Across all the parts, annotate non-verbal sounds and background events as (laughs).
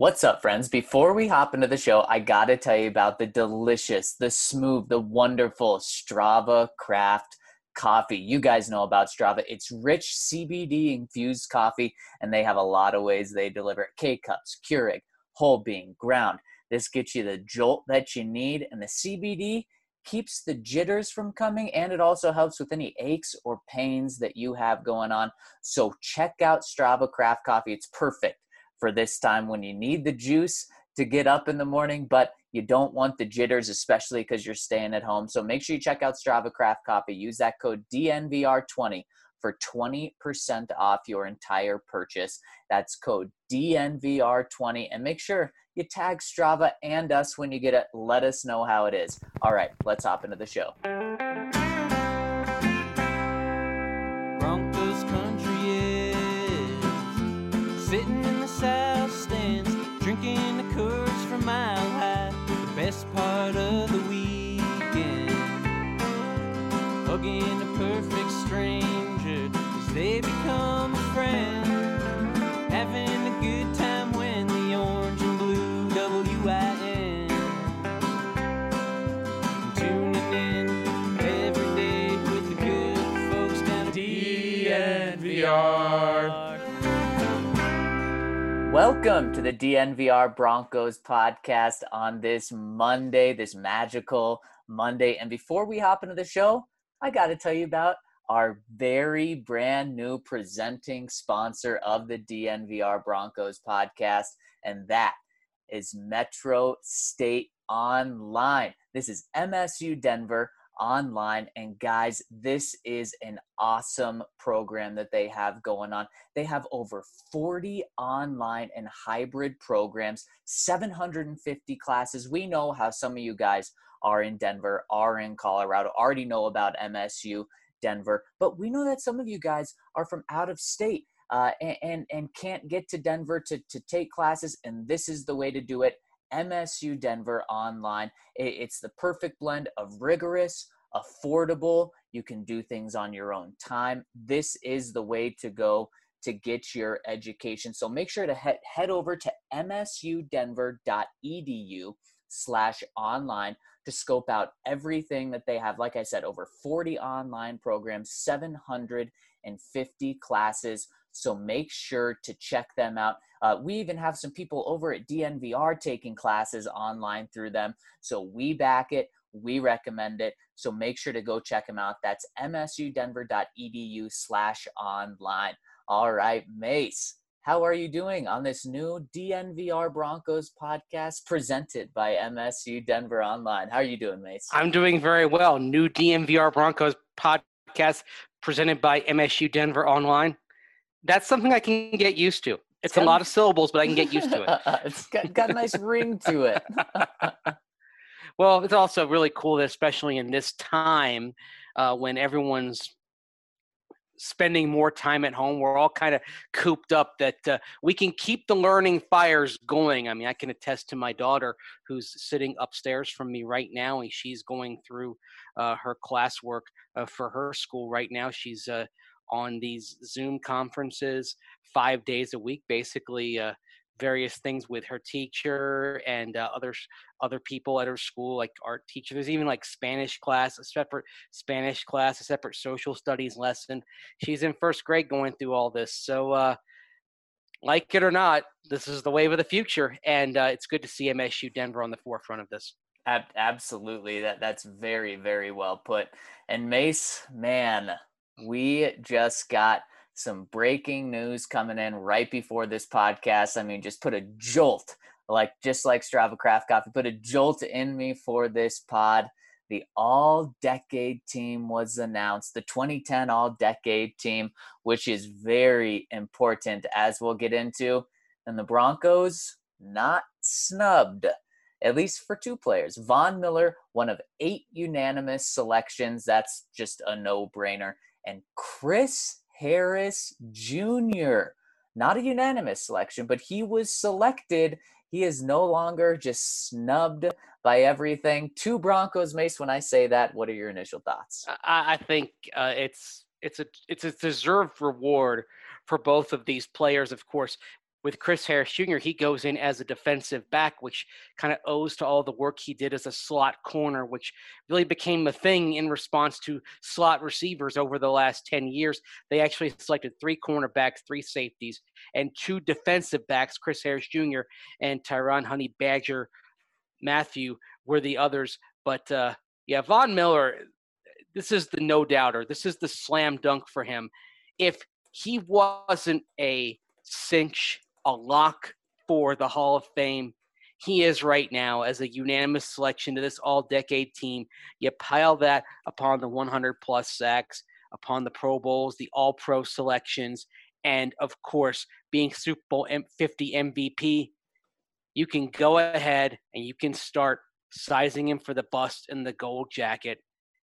What's up, friends? Before we hop into the show, I gotta tell you about the delicious, the smooth, the wonderful Strava Craft coffee. You guys know about Strava. It's rich CBD infused coffee, and they have a lot of ways they deliver it K cups, Keurig, whole bean, ground. This gets you the jolt that you need, and the CBD keeps the jitters from coming, and it also helps with any aches or pains that you have going on. So check out Strava Craft Coffee. It's perfect for this time when you need the juice to get up in the morning, but you don't want the jitters, especially because you're staying at home. So make sure you check out Strava Craft Coffee. Use that code DNVR20 for 20% off your entire purchase. That's code DNVR20. And make sure you tag Strava and us when you get it. Let us know how it is. All right, let's hop into the show. Best part of the weekend, hugging a perfect stranger Welcome to the DNVR Broncos podcast on this Monday, this magical Monday. And before we hop into the show, I got to tell you about our very brand new presenting sponsor of the DNVR Broncos podcast, and that is Metro State Online. This is MSU Denver online. And guys, this is an awesome program that they have going on. They have over 40 online and hybrid programs, 750 classes. We know how some of you guys are in Denver, are in Colorado, already know about MSU Denver, but we know that some of you guys are from out of state. Uh, and, and and can't get to Denver to, to take classes, and this is the way to do it. MSU Denver Online. It's the perfect blend of rigorous, affordable. You can do things on your own time. This is the way to go to get your education. So make sure to head, head over to msudenver.edu slash online to scope out everything that they have. Like I said, over 40 online programs, 750 classes. So make sure to check them out. Uh, we even have some people over at DNVR taking classes online through them. So we back it. We recommend it. So make sure to go check them out. That's msudenver.edu slash online. All right, Mace, how are you doing on this new DNVR Broncos podcast presented by MSU Denver Online? How are you doing, Mace? I'm doing very well. New DNVR Broncos podcast presented by MSU Denver Online. That's something I can get used to. It's a lot of syllables, but I can get used to it. (laughs) it's got, got a nice ring to it. (laughs) Well, it's also really cool that, especially in this time uh, when everyone's spending more time at home, we're all kind of cooped up, that uh, we can keep the learning fires going. I mean, I can attest to my daughter who's sitting upstairs from me right now, and she's going through uh, her classwork uh, for her school right now. She's uh, on these Zoom conferences five days a week, basically. Uh, various things with her teacher and uh, other other people at her school, like art teacher. There's even like Spanish class, a separate Spanish class, a separate social studies lesson. She's in first grade going through all this. So, uh, like it or not, this is the wave of the future, and uh, it's good to see MSU Denver on the forefront of this. Ab- absolutely. That that's very very well put. And Mace, man, we just got some breaking news coming in right before this podcast. I mean, just put a jolt, like just like Strava Craft Coffee, put a jolt in me for this pod. The all decade team was announced, the 2010 all decade team, which is very important as we'll get into. And the Broncos not snubbed at least for two players. Von Miller, one of eight unanimous selections. That's just a no brainer. And Chris Harris Jr., not a unanimous selection, but he was selected. He is no longer just snubbed by everything. Two Broncos, Mace. When I say that, what are your initial thoughts? I, I think uh, it's it's a it's a deserved reward for both of these players. Of course, with Chris Harris Jr., he goes in as a defensive back, which kind of owes to all the work he did as a slot corner, which really became a thing in response to slot receivers over the last 10 years. They actually selected three cornerbacks, three safeties, and two defensive backs, Chris Harris Jr. and Tyrann Honey Badger Mathieu were the others. But uh, yeah, Von Miller, this is the no doubter. This is the slam dunk for him. If he wasn't a cinch a lock for the Hall of Fame. He is right now as a unanimous selection to this all decade team. You pile that upon the 100 plus sacks, upon the Pro Bowls, the All Pro selections, and of course, being Super Bowl 50 MVP, you can go ahead and you can start sizing him for the bust and the gold jacket.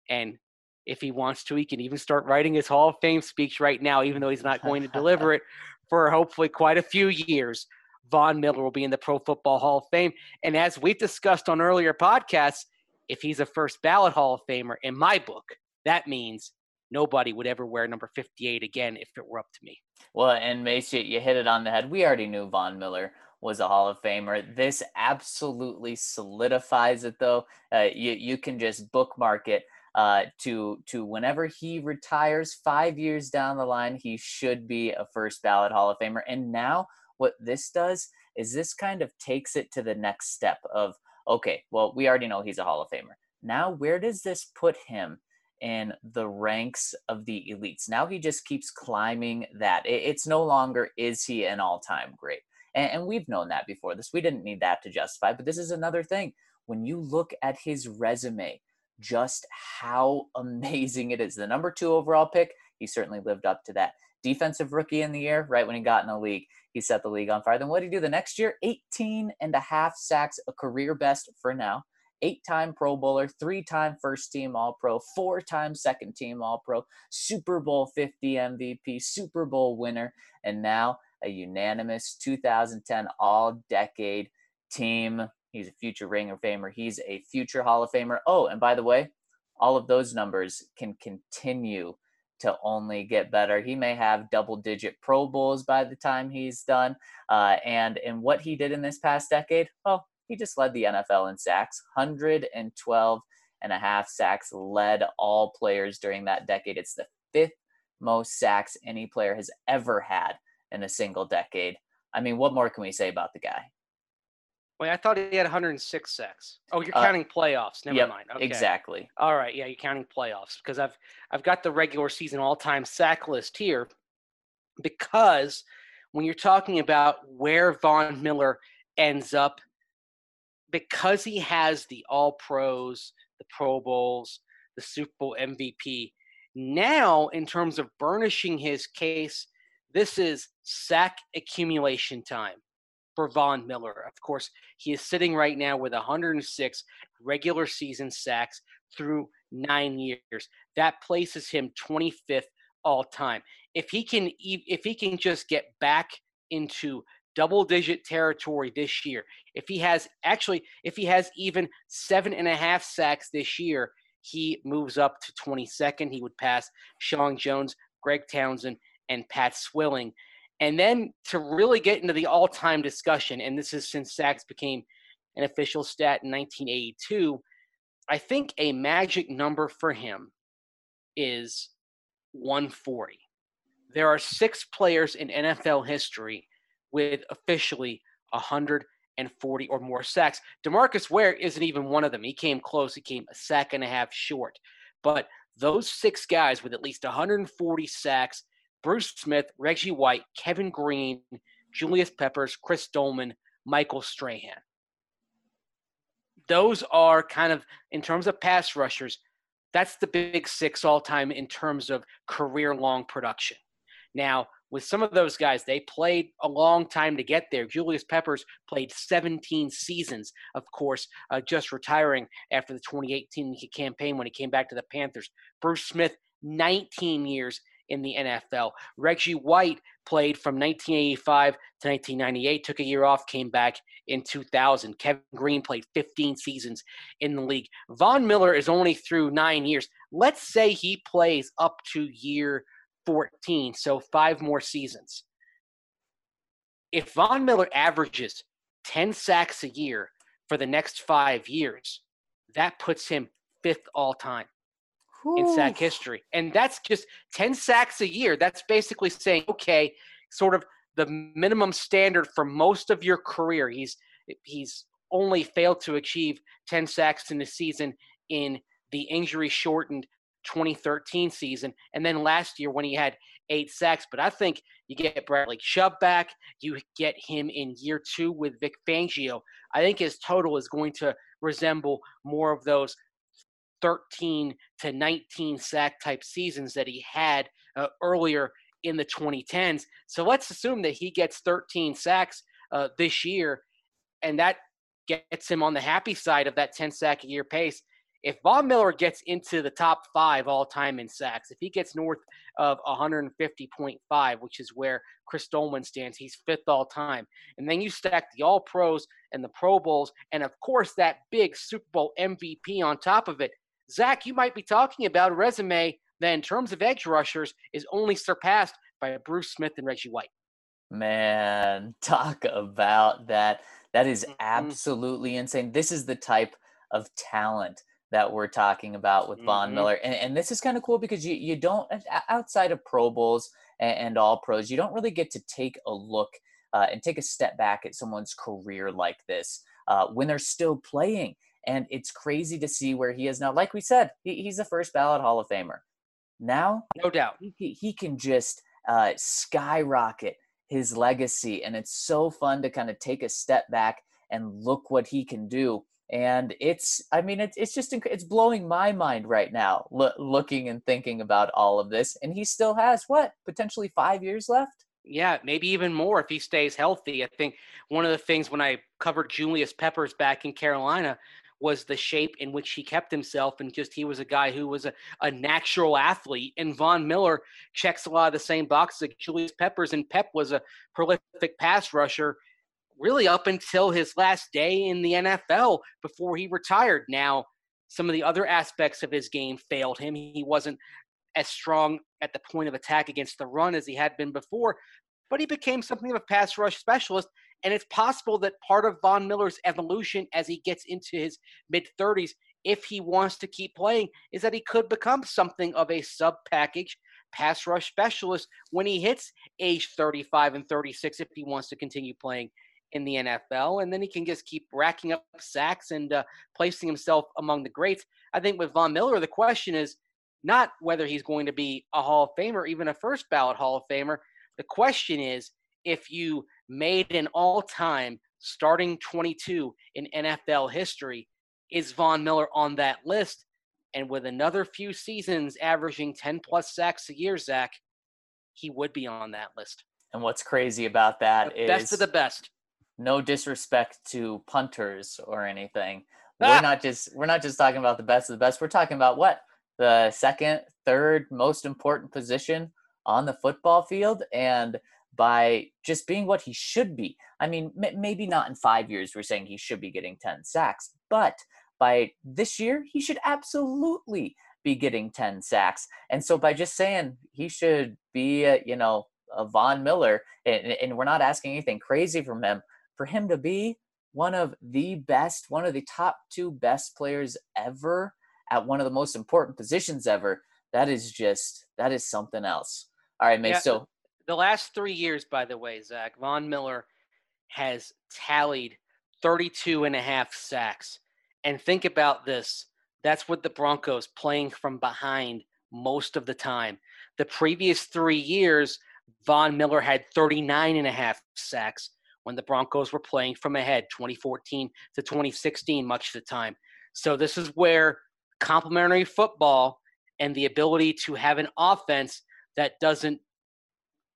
And if he wants to, he can even start writing his Hall of Fame speech right now, even though he's not going to deliver (laughs) it for hopefully quite a few years. Von Miller will be in the Pro Football Hall of Fame. And as we've discussed on earlier podcasts, if he's a first ballot Hall of Famer, in my book, that means nobody would ever wear number 58 again if it were up to me. Well, and Macy, you hit it on the head. We already knew Von Miller was a Hall of Famer. This absolutely solidifies it, though. Uh, you you can just bookmark it uh, to to whenever he retires five years down the line, he should be a first ballot Hall of Famer. And now what this does is this kind of takes it to the next step of okay, well we already know he's a Hall of Famer. Now where does this put him? in the ranks of the elites. Now he just keeps climbing that. It's no longer is he an all time great. And, we've known that before this. We didn't need that to justify, but this is another thing. When you look at his resume, just how amazing it is. The number two overall pick, he certainly lived up to that. Defensive rookie in the year, right when he got in the league, he set the league on fire. Then what did he do the next year? 18 and a half sacks, a career best for now. Eight time Pro Bowler, three time first team All Pro, four time second team All Pro, Super Bowl 50 MVP, Super Bowl winner, and now a unanimous 2010 All Decade Team He's a future Ring of Famer. He's a future Hall of Famer. Oh, and by the way, all of those numbers can continue to only get better. He may have double digit Pro Bowls by the time he's done. Uh, and in what he did in this past decade, well, he just led the NFL in sacks 112 and a half sacks, led all players during that decade. It's the fifth most sacks any player has ever had in a single decade. I mean, what more can we say about the guy? Wait, I thought he had 106 sacks. Oh, you're uh, counting uh, playoffs. Never yep, mind. Okay. Exactly. All right. Yeah, you're counting playoffs because I've I've got the regular season all-time sack list here. Because when you're talking about where Von Miller ends up, because he has the All Pros, the Pro Bowls, the Super Bowl MVP. Now, in terms of burnishing his case, this is sack accumulation time for Von Miller. Of course, he is sitting right now with 106 regular season sacks through nine years. That places him 25th all time. If he can, if he can just get back into double digit territory this year, if he has actually, if he has even seven and a half sacks this year, he moves up to 22nd. He would pass Sean Jones, Greg Townsend, and Pat Swilling. And then to really get into the all time discussion, and this is since sacks became an official stat in 1982, I think a magic number for him is 140. There are six players in NFL history with officially 140 or more sacks. DeMarcus Ware isn't even one of them. He came close, he came a sack and a half short. But those six guys with at least 140 sacks Bruce Smith, Reggie White, Kevin Greene, Julius Peppers, Chris Doleman, Michael Strahan. Those are kind of, in terms of pass rushers, that's the big six all time in terms of career long production. Now, with some of those guys, they played a long time to get there. Julius Peppers played 17 seasons, of course, uh, just retiring after the 2018 campaign when he came back to the Panthers. Bruce Smith, 19 years in the NFL. Reggie White played from 1985 to 1998, took a year off, came back in 2000. Kevin Greene played 15 seasons in the league. Von Miller is only through nine years. Let's say he plays up to year 14, so five more seasons. if Von Miller averages 10 sacks a year for the next five years, that puts him fifth all time in sack history. And that's just 10 sacks a year. That's basically saying, okay, sort of the minimum standard for most of your career. He's he's only failed to achieve 10 sacks in the season in the injury shortened 2013 season. And then last year when he had eight sacks. But I think you get Bradley Chubb back, you get him in year two with Vic Fangio. I think his total is going to resemble more of those 13 to 19 sack type seasons that he had uh, earlier in the 2010s. So let's assume that he gets 13 sacks uh, this year, and that gets him on the happy side of that 10 sack a year pace. If Von Miller gets into the top five all time in sacks, if he gets north of 150.5, which is where Chris Doleman stands, he's fifth all time. And then you stack the All Pros and the Pro Bowls, and of course that big Super Bowl MVP on top of it. Zach, you might be talking about a resume that, in terms of edge rushers, is only surpassed by Bruce Smith and Reggie White. Man, (laughs) talk about that. That is Mhm. absolutely insane. This is the type of talent that we're talking about with Von Mhm. Miller. And, and this is kind of cool because you, you don't, outside of Pro Bowls and, and All Pros, you don't really get to take a look uh, and take a step back at someone's career like this uh, when they're still playing. And it's crazy to see where he is now. Like we said, he, he's a first ballot Hall of Famer. Now, No doubt. he, he can just uh, skyrocket his legacy and it's so fun to kind of take a step back and look what he can do and it's i mean it's, it's just it's blowing my mind right now lo- looking and thinking about all of this and he still has what potentially five years left Yeah, maybe even more if he stays healthy. I think one of the things when I covered Julius Peppers back in Carolina was the shape in which he kept himself and just he was a guy who was a, a natural athlete. And Von Miller checks a lot of the same boxes like Julius Peppers, and Pep was a prolific pass rusher really up until his last day in the NFL before he retired. Now, some of the other aspects of his game failed him. He wasn't as strong at the point of attack against the run as he had been before, but he became something of a pass rush specialist. And it's possible that part of Von Miller's evolution as he gets into his mid 30s, if he wants to keep playing, is that he could become something of a sub package pass rush specialist when he hits age 35 and 36 if he wants to continue playing in the NFL. And then he can just keep racking up sacks and uh, placing himself among the greats. I think with Von Miller, the question is not whether he's going to be a Hall of Famer, even a first ballot Hall of Famer. The question is if you made an all time starting 22 in NFL history, is Von Miller on that list? And with another few seasons averaging 10 plus sacks a year, Zach, he would be on that list. and what's crazy about that The is best of the best. no disrespect to punters or anything Ah! we're not just we're not just talking about the best of the best we're talking about what the second third most important position on the football field and by just being what he should be i mean m- maybe not in five years we're saying he should be getting 10 sacks but by this year he should absolutely be getting 10 sacks and so by just saying he should be a, you know a von miller and, and we're not asking anything crazy from him for him to be one of the best, one of the top two best players ever at one of the most important positions ever, that is just that is something else. All right, May. Yeah, So The last three years, by the way, Zach, Von Miller has tallied 32 and a half sacks. And think about this that's with the Broncos playing from behind most of the time. The previous three years, Von Miller had 39 and a half sacks when the Broncos were playing from ahead, 2014 to 2016, much of the time. So this is where complementary football and the ability to have an offense that doesn't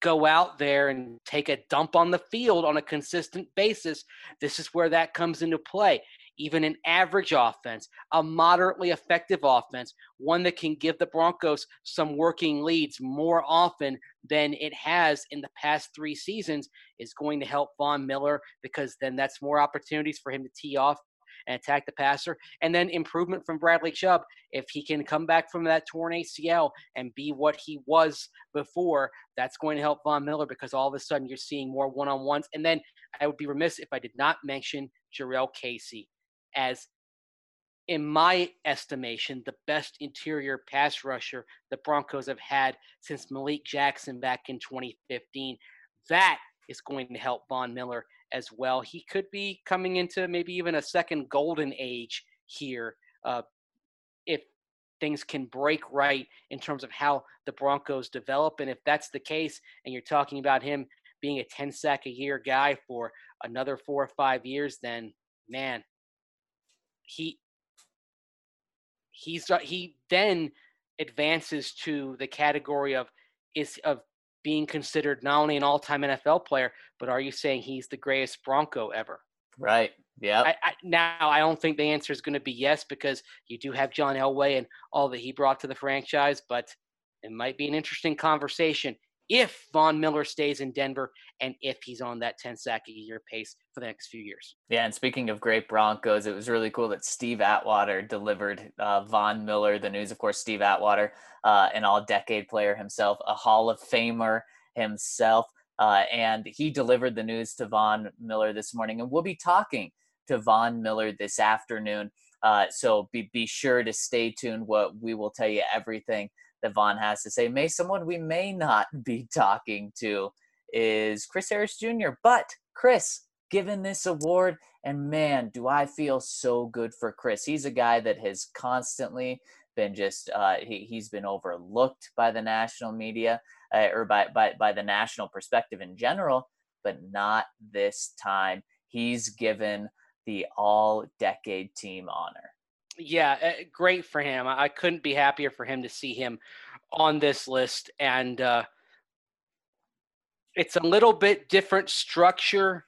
go out there and take a dump on the field on a consistent basis. This is where that comes into play. Even an average offense, a moderately effective offense, one that can give the Broncos some working leads more often than it has in the past three seasons, is going to help Von Miller because then that's more opportunities for him to tee off and attack the passer. And then improvement from Bradley Chubb. If he can come back from that torn ACL and be what he was before, that's going to help Von Miller because all of a sudden you're seeing more one on ones. And then I would be remiss if I did not mention Jurrell Casey as in my estimation, the best interior pass rusher the Broncos have had since Malik Jackson back in 2015. That is going to help Von Miller as well. He could be coming into maybe even a second golden age here uh, if things can break right in terms of how the Broncos develop. And if that's the case, and you're talking about him being a 10 sack a year guy for another four or five years, then man, he he's he then advances to the category of is of being considered not only an all-time NFL player, but are you saying he's the greatest Bronco ever? Right. Yeah. Now I don't think the answer is going to be yes because you do have John Elway and all that he brought to the franchise, but it might be an interesting conversation if Von Miller stays in Denver and if he's on that 10 sack a year pace for the next few years. Yeah, and speaking of great Broncos, it was really cool that Steve Atwater delivered uh, Von Miller the news. Of course, Steve Atwater, uh, an all decade player himself, a Hall of Famer himself. Uh, and he delivered the news to Von Miller this morning. And we'll be talking to Von Miller this afternoon. Uh, so be, be sure to stay tuned. What we will tell you everything that Von has to say. May someone we may not (laughs) be talking to is Chris Harris Jr. But Chris, given this award, and man, do I feel so good for Chris. He's a guy that has constantly been just uh, he, he's been overlooked by the national media uh, or by, by by the national perspective in general, but not this time. He's given the all decade team honor yeah, eh, great for him. I couldn't be happier for him to see him on this list. And uh, it's a little bit different structure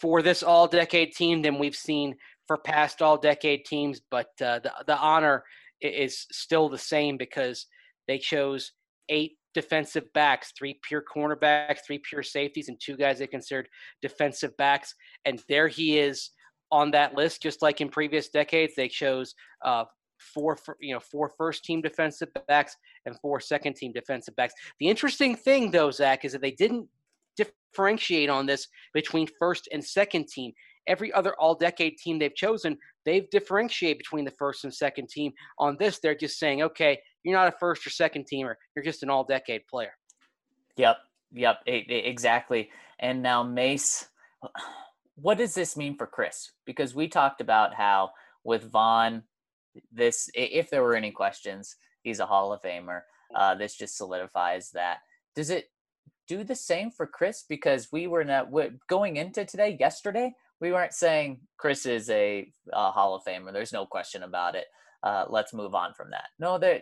for this all decade team than we've seen for past all decade teams, but uh, the, the honor is still the same because they chose eight defensive backs, three pure cornerbacks, three pure safeties, and two guys they considered defensive backs. And there he is on that list, just like in previous decades, they chose uh, four, you know, four first team defensive backs and four second team defensive backs. The interesting thing, though, Zach, is that they didn't differentiate on this between first and second team. Every other all decade team they've chosen, they've differentiated between the first and second team. On this, they're just saying, okay, you're not a first or second teamer, you're just an all decade player. Yep, yep, exactly. And now Mace what does this mean for Chris? Because we talked about how with Von, this if there were any questions, he's a Hall of Famer. Uh, this just solidifies that. Does it do the same for Chris? Because we were not going into today, yesterday, we weren't saying Chris is a, a Hall of Famer. There's no question about it. Uh, let's move on from that. No, there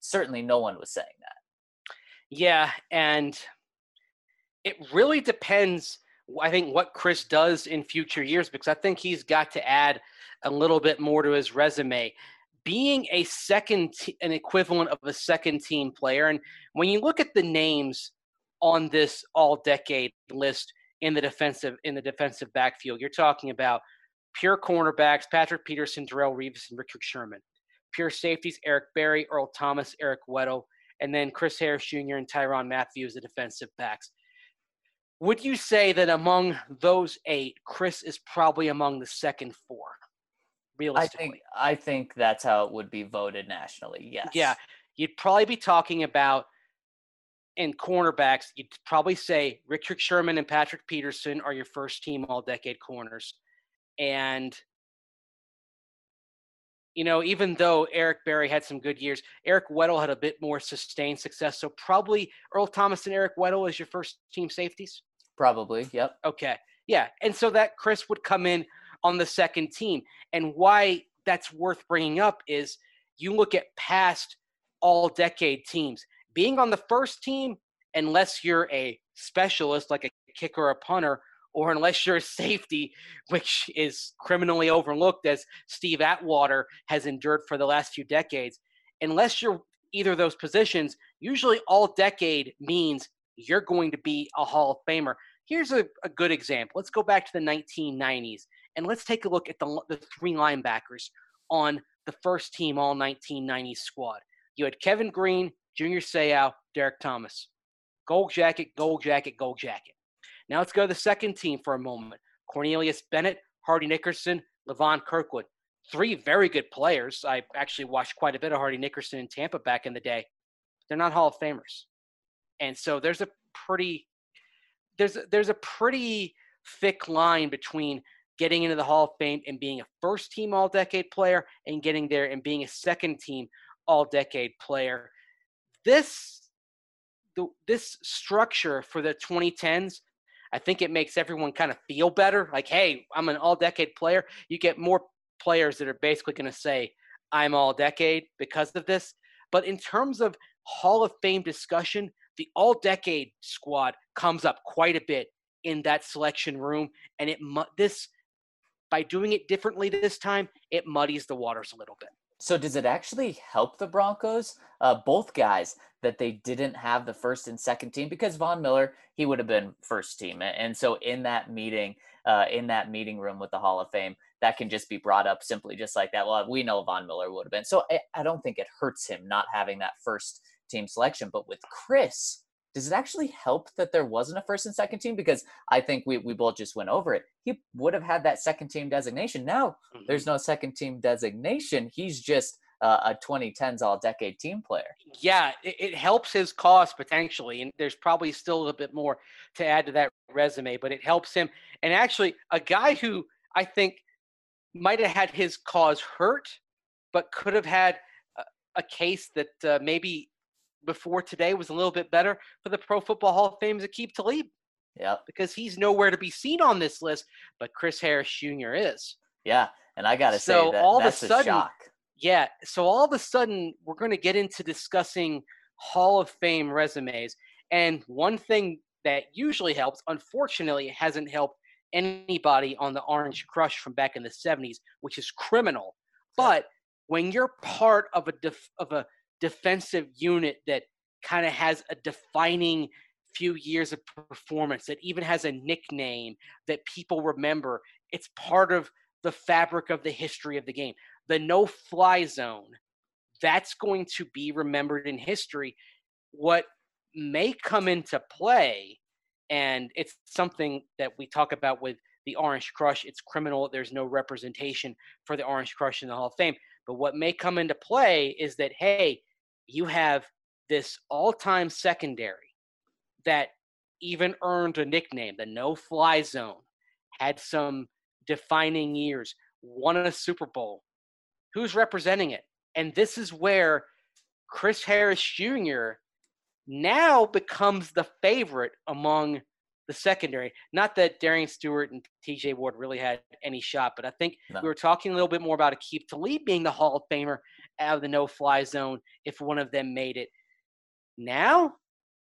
certainly no one was saying that. Yeah, and it really depends I think what Chris does in future years because I think he's got to add a little bit more to his resume. Being a second, an equivalent of a second team player, and when you look at the names on this all-decade list in the defensive in the defensive backfield, you're talking about pure cornerbacks: Patrick Peterson, Darrelle Revis, and Richard Sherman. Pure safeties: Eric Berry, Earl Thomas, Eric Weddle, and then Chris Harris Jr. and Tyrann Matthews, the defensive backs would you say that among those eight, Chris is probably among the second four? Realistically, I think I think that's how it would be voted nationally. Yes. Yeah, you'd probably be talking about in cornerbacks. You'd probably say Richard Sherman and Patrick Peterson are your first team all decade corners, and you know, even though Eric Berry had some good years, Eric Weddle had a bit more sustained success. So probably Earl Thomas and Eric Weddle as your first team safeties. Probably. Yep. Okay. Yeah. And so that Chris would come in on the second team. And why that's worth bringing up is you look at past all decade teams. Being on the first team, unless you're a specialist like a kicker or a punter, or unless you're a safety, (laughs) which is criminally overlooked as Steve Atwater has endured for the last few decades, unless you're either of those positions, usually all decade means you're going to be a Hall of Famer. Here's a, a good example. Let's go back to the 1990s And let's take a look at the, the three linebackers on the first team All 1990s squad. You had Kevin Greene, Junior Seau, Derrick Thomas. Gold jacket, gold jacket, gold jacket. Now let's go to the second team for a moment. Cornelius Bennett, Hardy Nickerson, Levon Kirkwood. Three very good players. I actually watched quite a bit of Hardy Nickerson in Tampa back in the day. They're not Hall of Famers. And so there's a pretty there's there's a pretty thick line between getting into the Hall of Fame and being a first team all decade player and getting there and being a second team all decade player. This the, this structure for the 2010s I think it makes everyone kind of feel better. Like, hey, I'm an all decade player. You get more players that are basically going to say, I'm all decade because of this. But in terms of Hall of Fame discussion, the all decade squad comes up quite a bit in that selection room. And it this by doing it differently this time, it muddies the waters a little bit. So does it actually help the Broncos, uh, both guys, that they didn't have the first and second team? Because Von Miller, he would have been first team, and so in that meeting, uh, in that meeting room with the Hall of Fame, that can just be brought up simply just like that. Well, we know Von Miller would have been. So I, I don't think it hurts him not having that first team selection. But with Chris, does it actually help that there wasn't a first and second team? Because I think we, we both just went over it. He would have had that second team designation. Now mm-hmm. there's no second team designation. He's just uh, a 2010s all decade team player. Yeah, it, it, helps his cause potentially. And there's probably still a little bit more to add to that resume, but it helps him. And actually, a guy who I think might have had his cause hurt, but could have had a, a case that uh, maybe before today was a little bit better for the Pro Football Hall of Fame's Aqib Talib. Yeah. Because he's nowhere to be seen on this list, but Chris Harris Jr. is. Yeah. And I got to so say, that, all that's of a sudden, shock. Yeah. So all of a sudden, we're going to get into discussing Hall of Fame resumes. And one thing that usually helps, unfortunately, it hasn't helped anybody on the Orange Crush from back in the 70s, which is criminal. But when you're part of a def- of a defensive unit that kind of has a defining few years of performance that even has a nickname that people remember. It's part of the fabric of the history of the game. The no fly zone that's going to be remembered in history. What may come into play and it's something that we talk about with the orange crush it's criminal there's no representation for the orange crush in the hall of fame. But what may come into play is that hey you have this all-time secondary that even earned a nickname, the no-fly zone, had some defining years, won a Super Bowl. Who's representing it? And this is where Chris Harris Jr. now becomes the favorite among the secondary. Not that Darian Stewart and TJ Ward really had any shot, but I think no. we were talking a little bit more about Aqib Talib being the Hall of Famer out of the no fly zone if one of them made it. Now,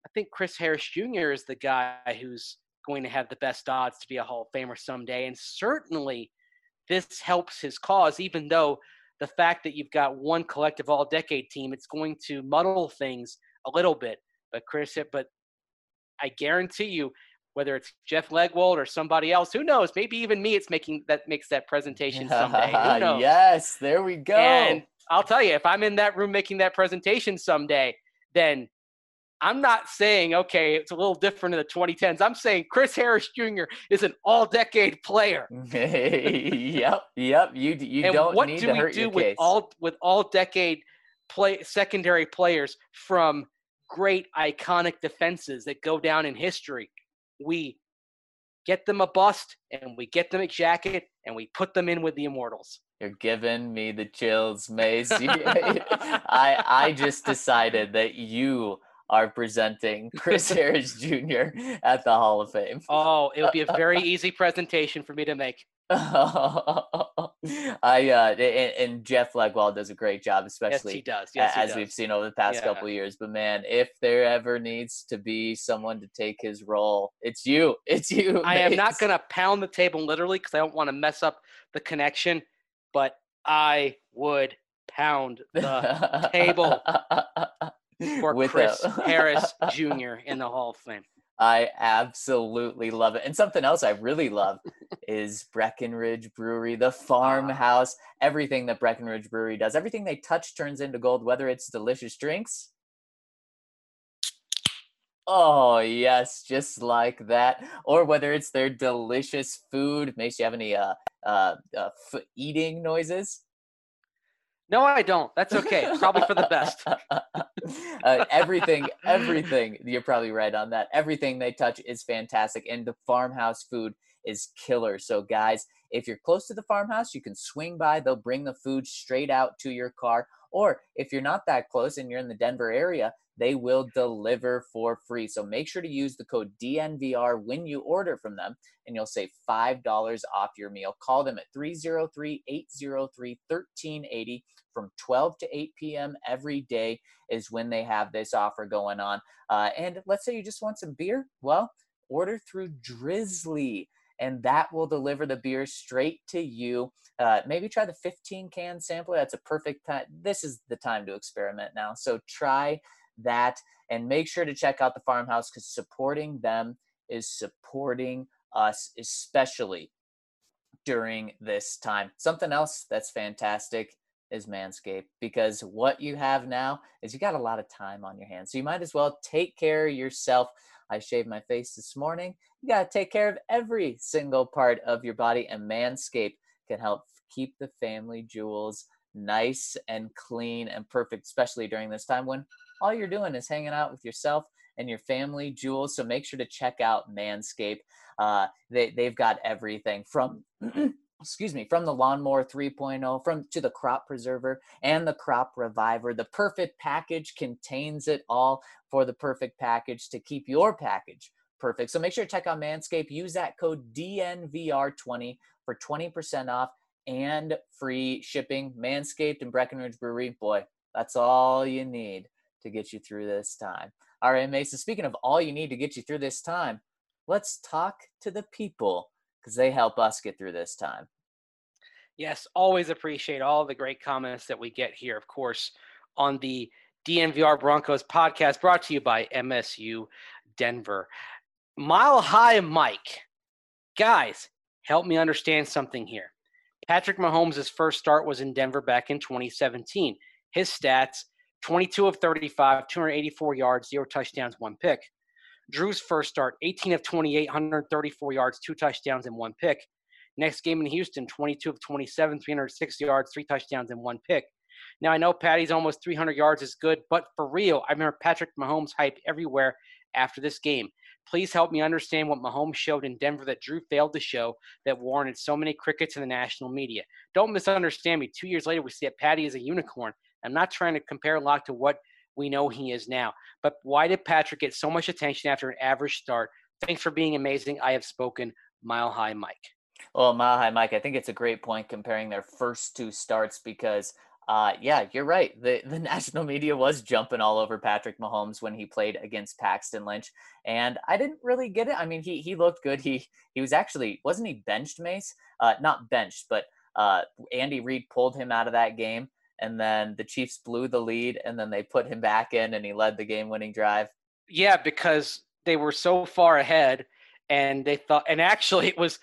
I think Chris Harris Jr. is the guy who's going to have the best odds to be a Hall of Famer someday. And certainly this helps his cause, even though the fact that you've got one collective all decade team, it's going to muddle things a little bit. But Chris, but I guarantee you, whether it's Jeff Legwold or somebody else, who knows? Maybe even me, it's making that makes that presentation someday. Who (laughs) knows? yes, there we go. And I'll tell you, if I'm in that room making that presentation someday, then I'm not saying, okay, it's a little different in the 2010s. I'm saying Chris Harris Jr. is an all decade player. (laughs) yep, yep. You you and don't what need do to we hurt do your with case. all with all decade play secondary players from great iconic defenses that go down in history? We get them a bust and we get them a jacket and we put them in with the immortals. You're giving me the chills, Mace. (laughs) I I just decided that you are presenting Chris (laughs) Harris Jr. at the Hall of Fame. Oh, it'll be a very (laughs) easy presentation for me to make. I uh, and, and, Jeff Legwold does a great job, especially yes, he does. Yes, he as does. we've seen over the past yeah. couple years. But man, if there ever needs to be someone to take his role, it's you. It's you. I am not gonna pound the table literally because I don't want to mess up the connection, but I would pound the table (laughs) for With Chris a- Harris Jr. in the Hall of Fame. (laughs) I absolutely love it. And something else I really love is Breckenridge Brewery, the farmhouse, everything that Breckenridge Brewery does. Everything they touch turns into gold, whether it's delicious drinks. Oh, yes, just like that. Or whether it's their delicious food. Makes you have any uh, uh, uh, eating noises? No, I don't. That's okay. Probably for the best. (laughs) uh, everything, everything. You're probably right on that. Everything they touch is fantastic, and the farmhouse food is killer. So, guys, if you're close to the farmhouse, you can swing by. They'll bring the food straight out to your car. Or if you're not that close and you're in the Denver area, they will deliver for free. So make sure to use the code DNVR when you order from them, and you'll save $5 off your meal. Call them at 303 803 1380 from 12 to 8 p.m. every day, is when they have this offer going on. Uh, and let's say you just want some beer. Well, order through Drizly and that will deliver the beer straight to you. Uh, maybe try the 15 can sampler. That's a perfect time. This is the time to experiment now. So try that and make sure to check out the farmhouse because supporting them is supporting us, especially during this time. Something else that's fantastic is Manscaped because what you have now is you got a lot of time on your hands. So you might as well take care of yourself. I shaved my face this morning. You got to take care of every single part of your body, and Manscaped can help keep the family jewels nice and clean and perfect, especially during this time when all you're doing is hanging out with yourself and your family jewels. So make sure to check out Manscaped. Uh, they, they've got everything from (clears throat) excuse me, from the lawnmower 3.0 from to the crop preserver and the crop reviver. The perfect package contains it all for the perfect package to keep your package perfect. So make sure to check out Manscaped. Use that code DNVR20 for 20% off and free shipping. Manscaped and Breckenridge Brewery, boy, that's all you need to get you through this time. All right, Mason, speaking of all you need to get you through this time, let's talk to the people because they help us get through this time. Yes, always appreciate all the great comments that we get here, of course, on the DNVR Broncos podcast brought to you by MSU Denver. Mile High Mike. Guys, help me understand something here. Patrick Mahomes' first start was in Denver back in 2017. His stats 22 of 35, 284 yards, zero touchdowns, one pick. Drew's first start, 18 of 28, 134 yards, two touchdowns, and one pick. Next game in Houston, 22 of 27, 306 yards, three touchdowns, and one pick. Now, I know Patty's almost 300 yards is good, but for real, I remember Patrick Mahomes hype everywhere after this game. Please help me understand what Mahomes showed in Denver that Drew failed to show that warranted so many crickets in the national media. Don't misunderstand me. Two years later, we see that Patty is a unicorn. I'm not trying to compare Lock to what we know he is now. But why did Patrick get so much attention after an average start? Thanks for being amazing. I have spoken. Mile High Mike. Well, Mile High Mike, I think it's a great point comparing their first two starts because, uh, yeah, you're right. The the (laughs) national media was jumping all over Patrick Mahomes when he played against Paxton Lynch, and I didn't really get it. I mean, he he looked good. He he was actually wasn't he benched Mace? Uh, not benched, but uh, Andy Reid pulled him out of that game and then the Chiefs blew the lead, and then they put him back in, and he led the game-winning drive. Yeah, because they were so far ahead, and they thought, and actually it was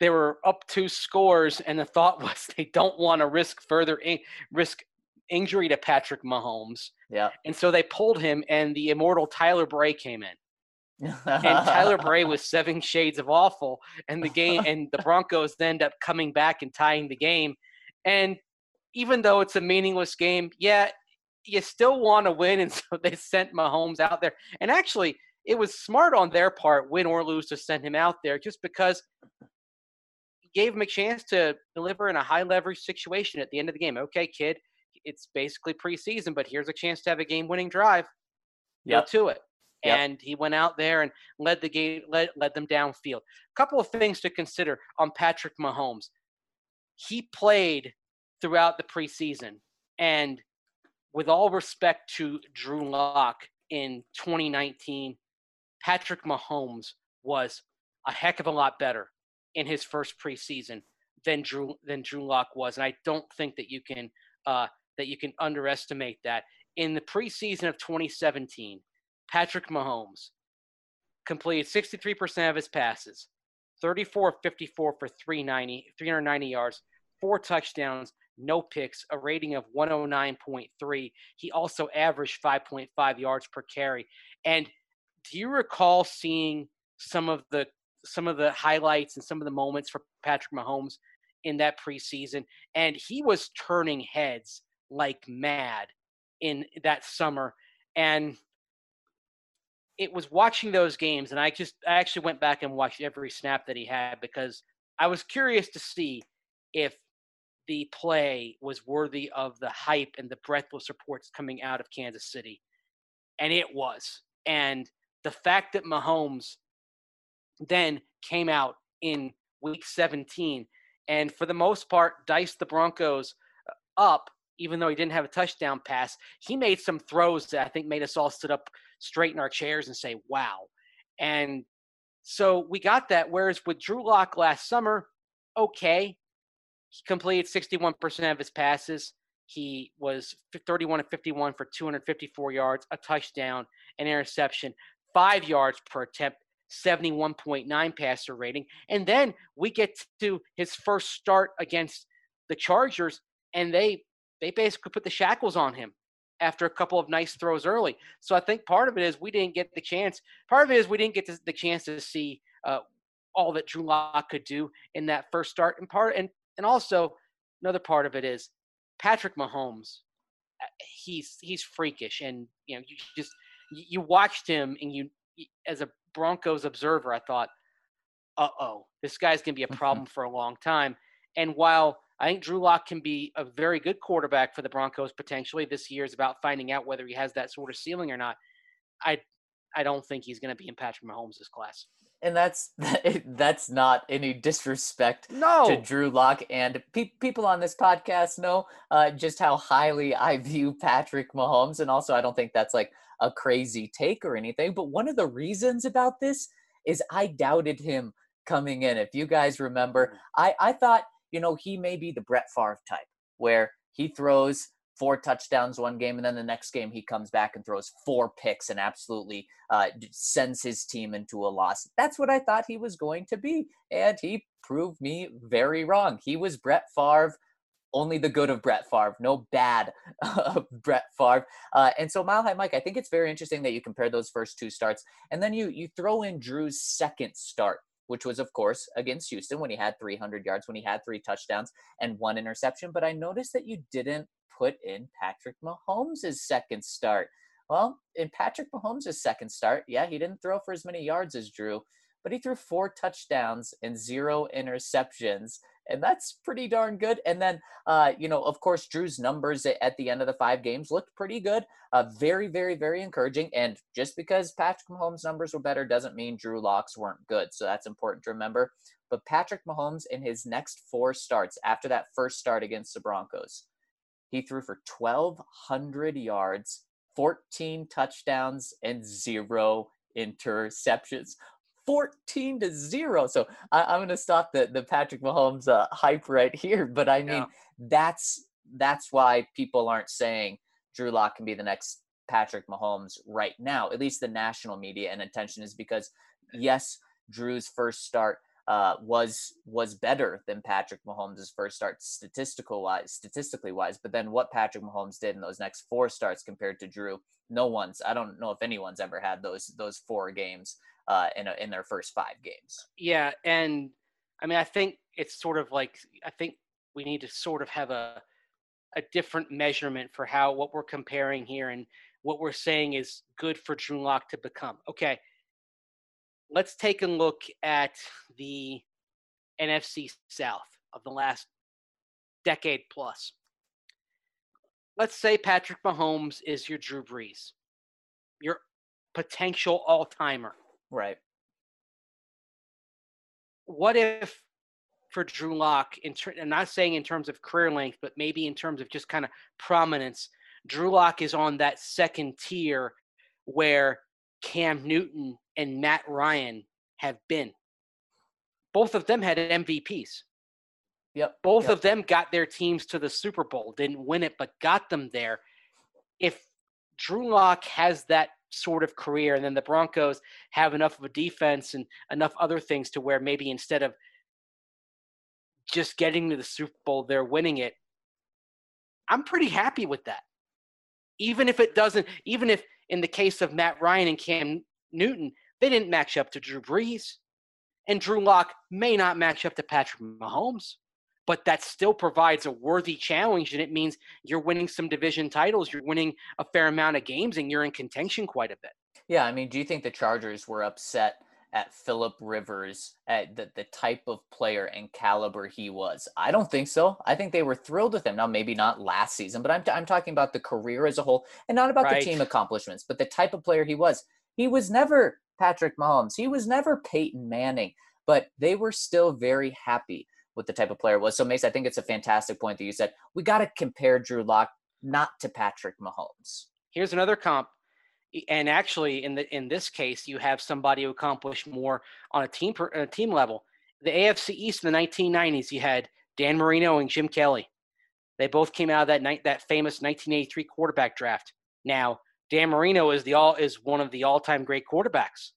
they were up two scores, and the thought (laughs) was they don't want to risk further in, risk injury to Patrick Mahomes. Yeah, and so they pulled him, and the immortal Tyler Bray came in. and Tyler (laughs) Bray was seven shades of awful, and the game and the (laughs) Broncos then end up coming back and tying the game. And even though it's a meaningless game, yeah, you still want to win. And (laughs) so they sent Mahomes out there. And actually, it was smart on their part, win or lose, to send him out there just because gave him a chance to deliver in a high leverage situation at the end of the game. Okay, kid, it's basically preseason, but here's a chance to have a game winning drive. Yep. Go to it. Yep. And he went out there and led the game, led, led them downfield. A couple of things to consider on Patrick Mahomes. He played throughout the preseason. And with all respect to Drew Lock in 2019, Patrick Mahomes was a heck of a lot better in his first preseason than Drew than Drew Lock was, and I don't think that you can uh, that you can underestimate that. In the preseason of 2017, Patrick Mahomes completed 63% of his passes, 34 54 for 390, 390 yards, four touchdowns, no picks, a rating of 109.3. He also averaged 5.5 yards per carry. And do you recall seeing some of the some of the highlights and some of the moments for Patrick Mahomes in that preseason? And he was turning heads like mad in that summer. And it was watching those games, and I just I actually went back and watched every snap that he had because I was curious to see if the play was worthy of the hype and the breathless reports coming out of Kansas City. And it was. And the fact that Mahomes then came out in week 17 and for the most part diced the Broncos uh, up even though he didn't have a touchdown pass he made some throws that I think made us all sit up straight in our chairs and say wow and so we got that whereas with Drew Lock last summer okay he completed 61% of his passes he was 31 and 51 for 254 yards a touchdown an interception five yards per attempt 71.9 passer rating. And then we get to his first start against the Chargers, and they they basically put the shackles on him after a couple of nice throws early. So I think part of it is we didn't get the chance. Part of it is we didn't get the chance to see uh, all that Drew Lock could do in that first start. And part and and also another part of it is Patrick Mahomes. Uh, he's he's freakish, and you know you just you watched him and you as a Broncos observer, I thought, uh oh, this guy's going to be a (laughs) problem for a long time. And while I think Drew Lock can be a very good quarterback for the Broncos potentially, this year is about finding out whether he has that sort of ceiling or not. I I don't think he's going to be in Patrick Mahomes' class. And that's (laughs) that's not any disrespect no. to Drew Lock. And pe- people on this podcast know uh, just how highly (laughs) I view Patrick Mahomes. And also, I don't think that's like a crazy take or anything. But one of the reasons about this is I doubted him coming in. If you guys remember, mm. I, I thought, you know, he may be the Brett Favre type where he throws four touchdowns one game and then the next game he comes back and throws four picks and absolutely uh, sends his team into a loss. That's what I thought he was going to be. And he proved me very wrong. He was Brett Favre only the good of Brett Favre, no bad (laughs) of Brett Favre. Uh, and so, Mile High Mike, I think it's very interesting that you compare those first two starts, and then you you throw in Drew's second start, which was of course against Houston when he had 300 yards, when he had three touchdowns and one interception. But I noticed that you didn't put in Patrick Mahomes' second start. Well, in Patrick Mahomes' second start, yeah, he didn't throw for as many yards as Drew, but he threw four touchdowns and zero interceptions and that's pretty darn good. And then, uh, you know, of course, Drew's numbers at the end of the five games looked pretty good. Uh, very, very, very encouraging. And just because Patrick Mahomes' numbers were better doesn't mean Drew Lock's weren't good. So that's important to remember. But Patrick Mahomes, in his next four starts after that first start against the Broncos, he threw for 1,200 yards, 14 touchdowns, and zero interceptions. 14 to 0. So I, am going to stop the, the Patrick Mahomes uh, hype right here. But I mean, yeah. that's that's why people aren't saying Drew Lock can be the next Patrick Mahomes right now. At least the national media and attention is because, yes, Drew's first start uh, was was better than Patrick Mahomes' first start statistical wise, statistically wise. But then what Patrick Mahomes did in those next four starts compared to Drew, no one's. I don't know if anyone's ever had those those four games uh, in a, in their first five games. Yeah, and I mean, I think it's sort of like I think we need to sort of have a a different measurement for how what we're comparing here and what we're saying is good for Drew Lock to become. Okay, let's take a look at the NFC South of the last decade plus. Let's say Patrick Mahomes is your Drew Brees, your potential all timer. Right. What if for Drew Lock, in ter- I'm not saying in terms of career length, but maybe in terms of just kind of prominence, Drew Lock is on that second tier where Cam Newton and Matt Ryan have been. Both of them had MVPs. Yep. Both yep. of them got their teams to the Super Bowl, didn't win it, but got them there. If Drew Lock has that sort of career, and then the Broncos have enough of a defense and enough other things to where maybe instead of just getting to the Super Bowl, they're winning it. I'm pretty happy with that. Even if it doesn't, even if in the case of Matt Ryan and Cam Newton, they didn't match up to Drew Brees. And Drew Lock may not match up to Patrick Mahomes, but that still provides a worthy challenge. And it means you're winning some division titles, you're winning a fair amount of games, and you're in contention quite a bit. Yeah, I mean, do you think the Chargers were upset at Philip Rivers at the, the type of player and caliber he was? I don't think so. I think they were thrilled with him. Now, maybe not last season, but I'm, I'm talking about the career as a whole and not about Right. the team accomplishments, but the type of player he was. He was never Patrick Mahomes. He was never Peyton Manning, but they were still very happy with the type of player was. So, Mace, I think it's a fantastic point that you said. We got to compare Drew Lock not to Patrick Mahomes. Here's another comp. And actually, in the in this case, you have somebody who accomplished more on a team per, a team level. The AFC East in the 1990s, you had Dan Marino and Jim Kelly. They both came out of that night that famous 1983 quarterback draft. Now, Dan Marino is the all is one of the all-time great quarterbacks.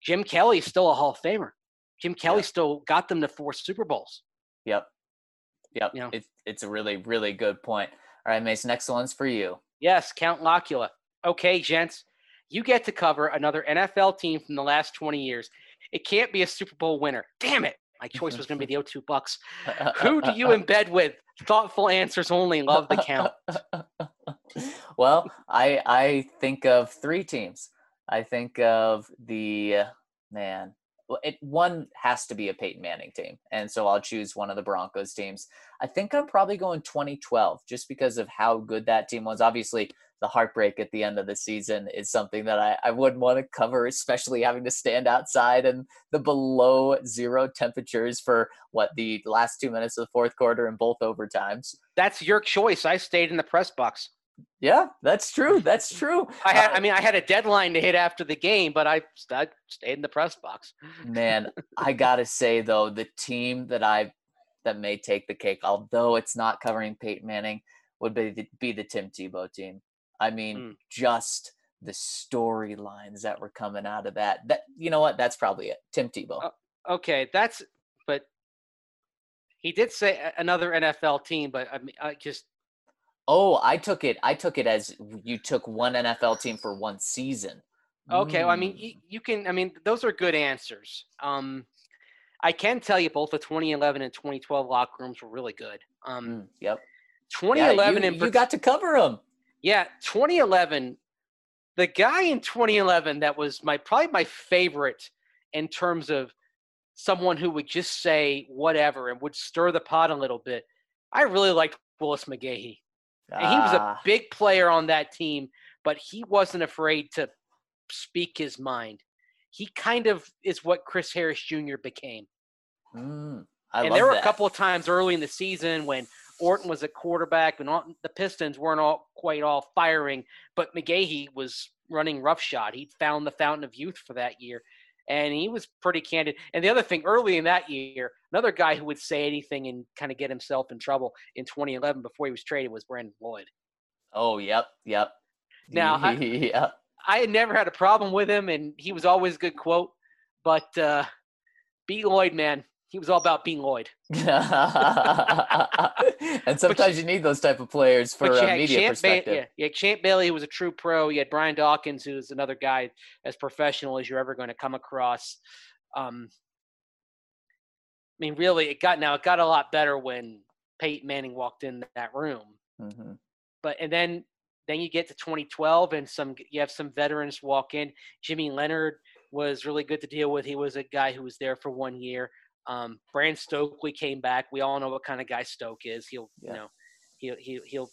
Jim Kelly is still a Hall of Famer. Jim Kelly Yeah. still got them to four Super Bowls. Yep. Yep. You know. It's it's a really, really good point. All right, mason next one's for you. Yes, Count Locula. Okay, gents, you get to cover another NFL team from the last 20 years. It can't be a Super Bowl winner. Damn it. My choice was going to be the O2 Bucks. Who do you embed with? Thoughtful answers only. Love the count. (laughs) well, I I think of three teams. I think of the man. It one has to be a Peyton Manning team, and so I'll choose one of the Broncos teams. I think I'm probably going 2012, just because of how good that team was. Obviously, the heartbreak at the end of the season is something that I, I wouldn't want to cover, especially having to stand outside and the below zero temperatures for what the last two minutes of the fourth quarter and both overtimes. That's your choice. I stayed in the press box. Yeah, that's true. That's (laughs) true. I had, Uh, I mean, I had a deadline to hit after the game, but I, I stayed in the press box. Man, I (laughs) gotta say though, the team that I that may take the cake, although it's not covering Peyton Manning, would be the, be the Tim Tebow team. I mean, Mm. just the storylines that were coming out of that. That you know what? That's probably it. Tim Tebow. Oh. Okay, that's, but he did say another NFL team, but I mean, I just, Oh, I took it. I took it as you took one NFL team for one season. Okay, well, I mean, Mm. you, you can. I mean, those are good answers. Um, I can tell you both the 2011 and 2012 locker rooms were really good. Um, Mm, yep. Yeah, 2011 you, in you got to cover them. Yeah, 2011. The guy in 2011 that was my probably my favorite in terms of someone who would just say whatever and would stir the pot a little bit. I really liked Willis McGahee. And he was a Ah, big player on that team, but he wasn't afraid to speak his mind. He kind of is what Chris Harris Jr. became. mm, I and there were that. a couple of times early in the season when Orton was a quarterback and all, the Pistons weren't all quite all firing, but McGahee was running roughshod. He'd found the fountain of youth for that year, and he was pretty candid. And the other thing, early in that year, another guy who would say anything and kind of get himself in trouble in 2011 before he was traded was Brandon Lloyd. Oh, yep, yep. Now, I- (laughs) yep. I had never had a problem with him, and he was always a good quote. But uh, B. Lloyd, man, he was all about being Lloyd. (laughs) and sometimes you need those type of players for you uh, media Champ Ba- perspective. yeah, you Champ Bailey, who was a true pro. You had Brian Dawkins, who's another guy as professional as you're ever going to come across. Um, I mean, really, it got now it got a lot better when Peyton Manning walked in that room. Mhm. But and then then you get to 2012 and some you have some veterans walk in. Jimmy Leonhard was really good to deal with. He was a guy who was there for one year. Um, Brand Stokley came back. We all know what kind of guy Stoke is. He'll Yeah. you know he'll he, he'll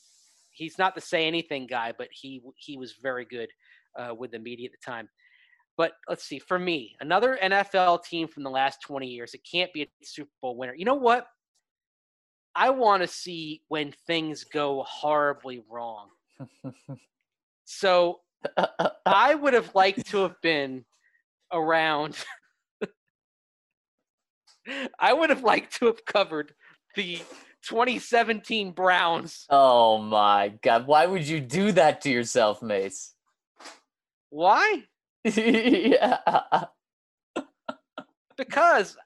he's not the say anything guy, but he he was very good uh, with the media at the time. But let's see, for me, another NFL team from the last 20 years, it can't be a Super Bowl winner. You know what? I want to see when things go horribly wrong. (laughs) So I would have liked to have been around. (laughs) I would have liked to have covered the 2017 Browns. oh my god! Why would you do that to yourself, Mace? Why? (laughs) yeah. Because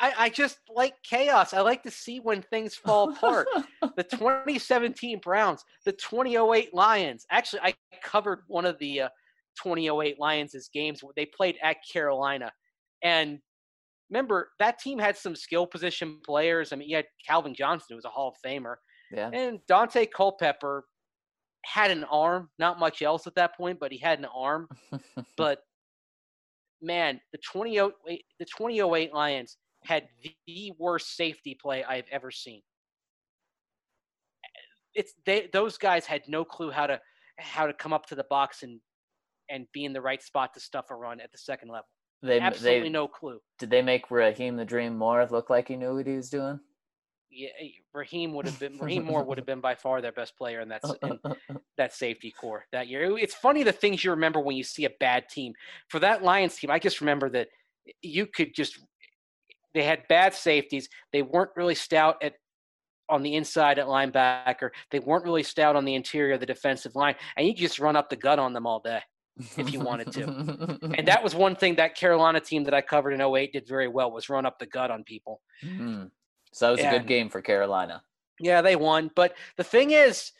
I, I just like chaos. I like to see when things fall apart. (laughs) the 2017 Browns, the 2008 Lions. Actually, I covered one of the uh, 2008 Lions' games. They played at Carolina. And remember, that team had some skill position players. I mean, you had Calvin Johnson, who was a Hall of Famer. Yeah. And Daunte Culpepper had an arm, not much else at that point, but he had an arm. (laughs) but man, the 2008 the 2008 Lions had the worst safety play I've ever seen. It's they those guys had no clue how to how to come up to the box and and be in the right spot to stuff a run at the second level. They, Absolutely they, no clue. Did they make Rahim the Dream Moore look like he knew what he was doing? Yeah, eh, Rahim would have been (laughs) Rahim Moore would have been by far their best player in that in (laughs) that safety corps that year. It's funny the things you remember when you see a bad team. For that Lions team, I just remember that you could just they had bad safeties. They weren't really stout at on the inside at linebacker. They weren't really stout on the interior of the defensive line, and you just run up the gut on them all day. If you wanted to. And that was (laughs) one thing that Carolina team that I covered in 08 did very well was run up the gut on people. Mhm. So that was a good game for Carolina. Yeah, they won. But the thing is,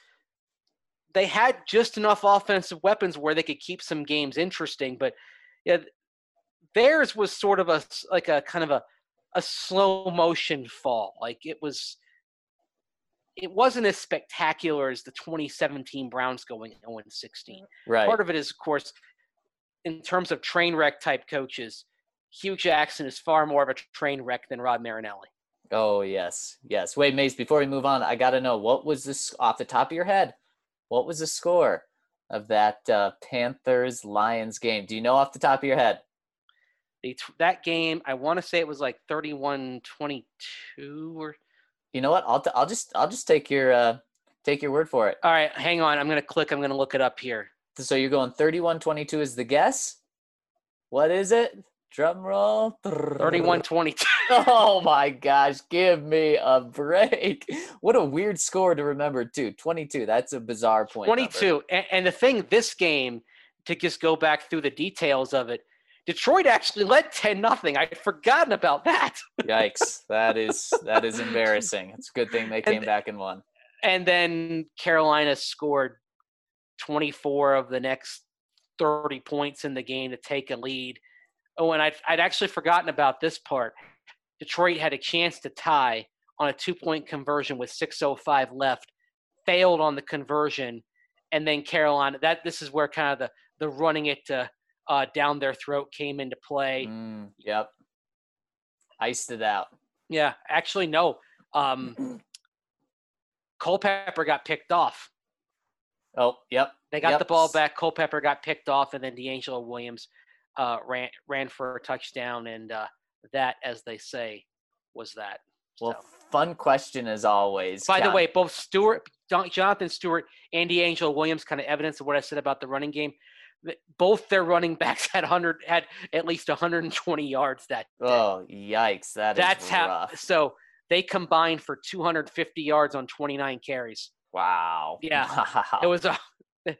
they had just enough offensive weapons where they could keep some games interesting. But yeah, theirs was sort of a like a kind of a a slow motion fall. Like it was, it wasn't as spectacular as the 2017 Browns going 0 16. Right. Part of it is, of course, in terms of train wreck type coaches, Hue Jackson is far more of a train wreck than Rod Marinelli. Oh yes, yes. Wait, Mace. Before we move on, I gotta know what was this off the top of your head? What was the score of that uh, Panthers Lions game? Do you know off the top of your head? They, t- that game, I want to say it was like 31 22 or. You know what? I'll t- I'll just I'll just take your uh, take your word for it. All right, hang on. I'm going to click. I'm going to look it up here. So you're going 31-22 is the guess. What is it? Drum roll. 31 22. (laughs) Oh my gosh, give me a break. What a weird score to remember, too. 22. That's a bizarre point. 22. And, and the thing, this game, to just go back through the details of it, Detroit actually led 10 nothing. I'd forgotten about that. (laughs) Yikes. That is that is embarrassing. It's a good thing they came back and won. And then Carolina scored 24 of the next 30 points in the game to take a lead. Oh, and I'd, I'd actually forgotten about this part. Detroit had a chance to tie on a two point conversion with 6.05 left, failed on the conversion. And then Carolina, that this is where kind of the, the running it to, uh, down their throat came into play. Mm, yep. Iced it out. Yeah, actually, no. Um, (clears throat) Culpepper got picked off. Oh, yep. They got Yep. the ball back. Culpepper got picked off, and then DeAngelo Williams uh, ran ran for a touchdown, and uh, that, as they say, was that. Well, So- fun question as always. by the way, both Stewart, Jonathan Stewart, and DeAngelo Williams, kind of evidence of what I said about the running game. Both their running (laughs) backs had hundred had at least 120 yards that day. Oh, yikes. That is That's how. So they combined for 250 yards on 29 carries. Wow. Yeah. Wow. It was a. (laughs)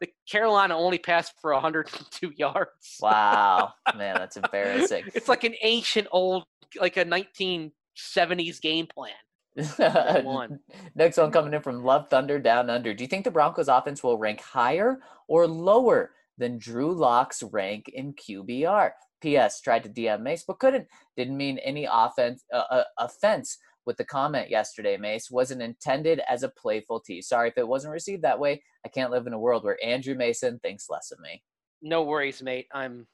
The Carolina only passed for 102 yards. wow. (laughs) Man, that's embarrassing. It's like an ancient old, like a 1970s game plan. Won. (laughs) Next one coming in from Love Thunder Down Under. Do you think the Broncos offense will rank higher or lower than Drew Lock's rank in QBR? P.S. Tried to DM Mace but couldn't. Didn't mean any offense uh, uh, offense with the comment yesterday. Mace wasn't intended as a playful tease. Sorry if it wasn't received that way. I can't live in a world where Andrew Mason thinks less of me. No worries, mate. I'm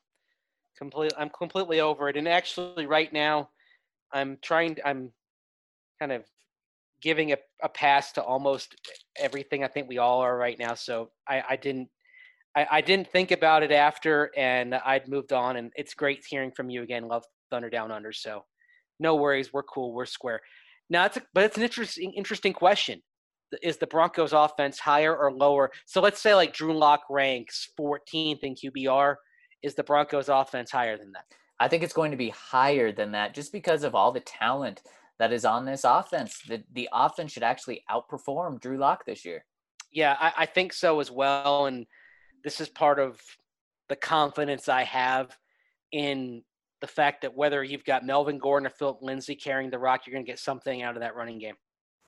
complete. I'm completely over it. And actually, right now, I'm trying. I'm kind of giving a, a pass to almost everything. I think we all are right now. So I, I didn't. I, I didn't think about it after, and I'd moved on. And it's great hearing from you again. Love Thunder Down Under. So no worries. We're cool. We're square. Now, it's a, but it's an interesting interesting question. Is the Broncos offense higher or lower? So let's say like Drew Lock ranks 14th in QBR. Is the Broncos offense higher than that? I think it's going to be higher than that just because of all the talent that is on this offense. The, the offense should actually outperform Drew Lock this year. Yeah, I, I think so as well. And this is part of the confidence I have in the fact that whether you've got Melvin Gordon or Philip Lindsay carrying the rock, you're going to get something out of that running game.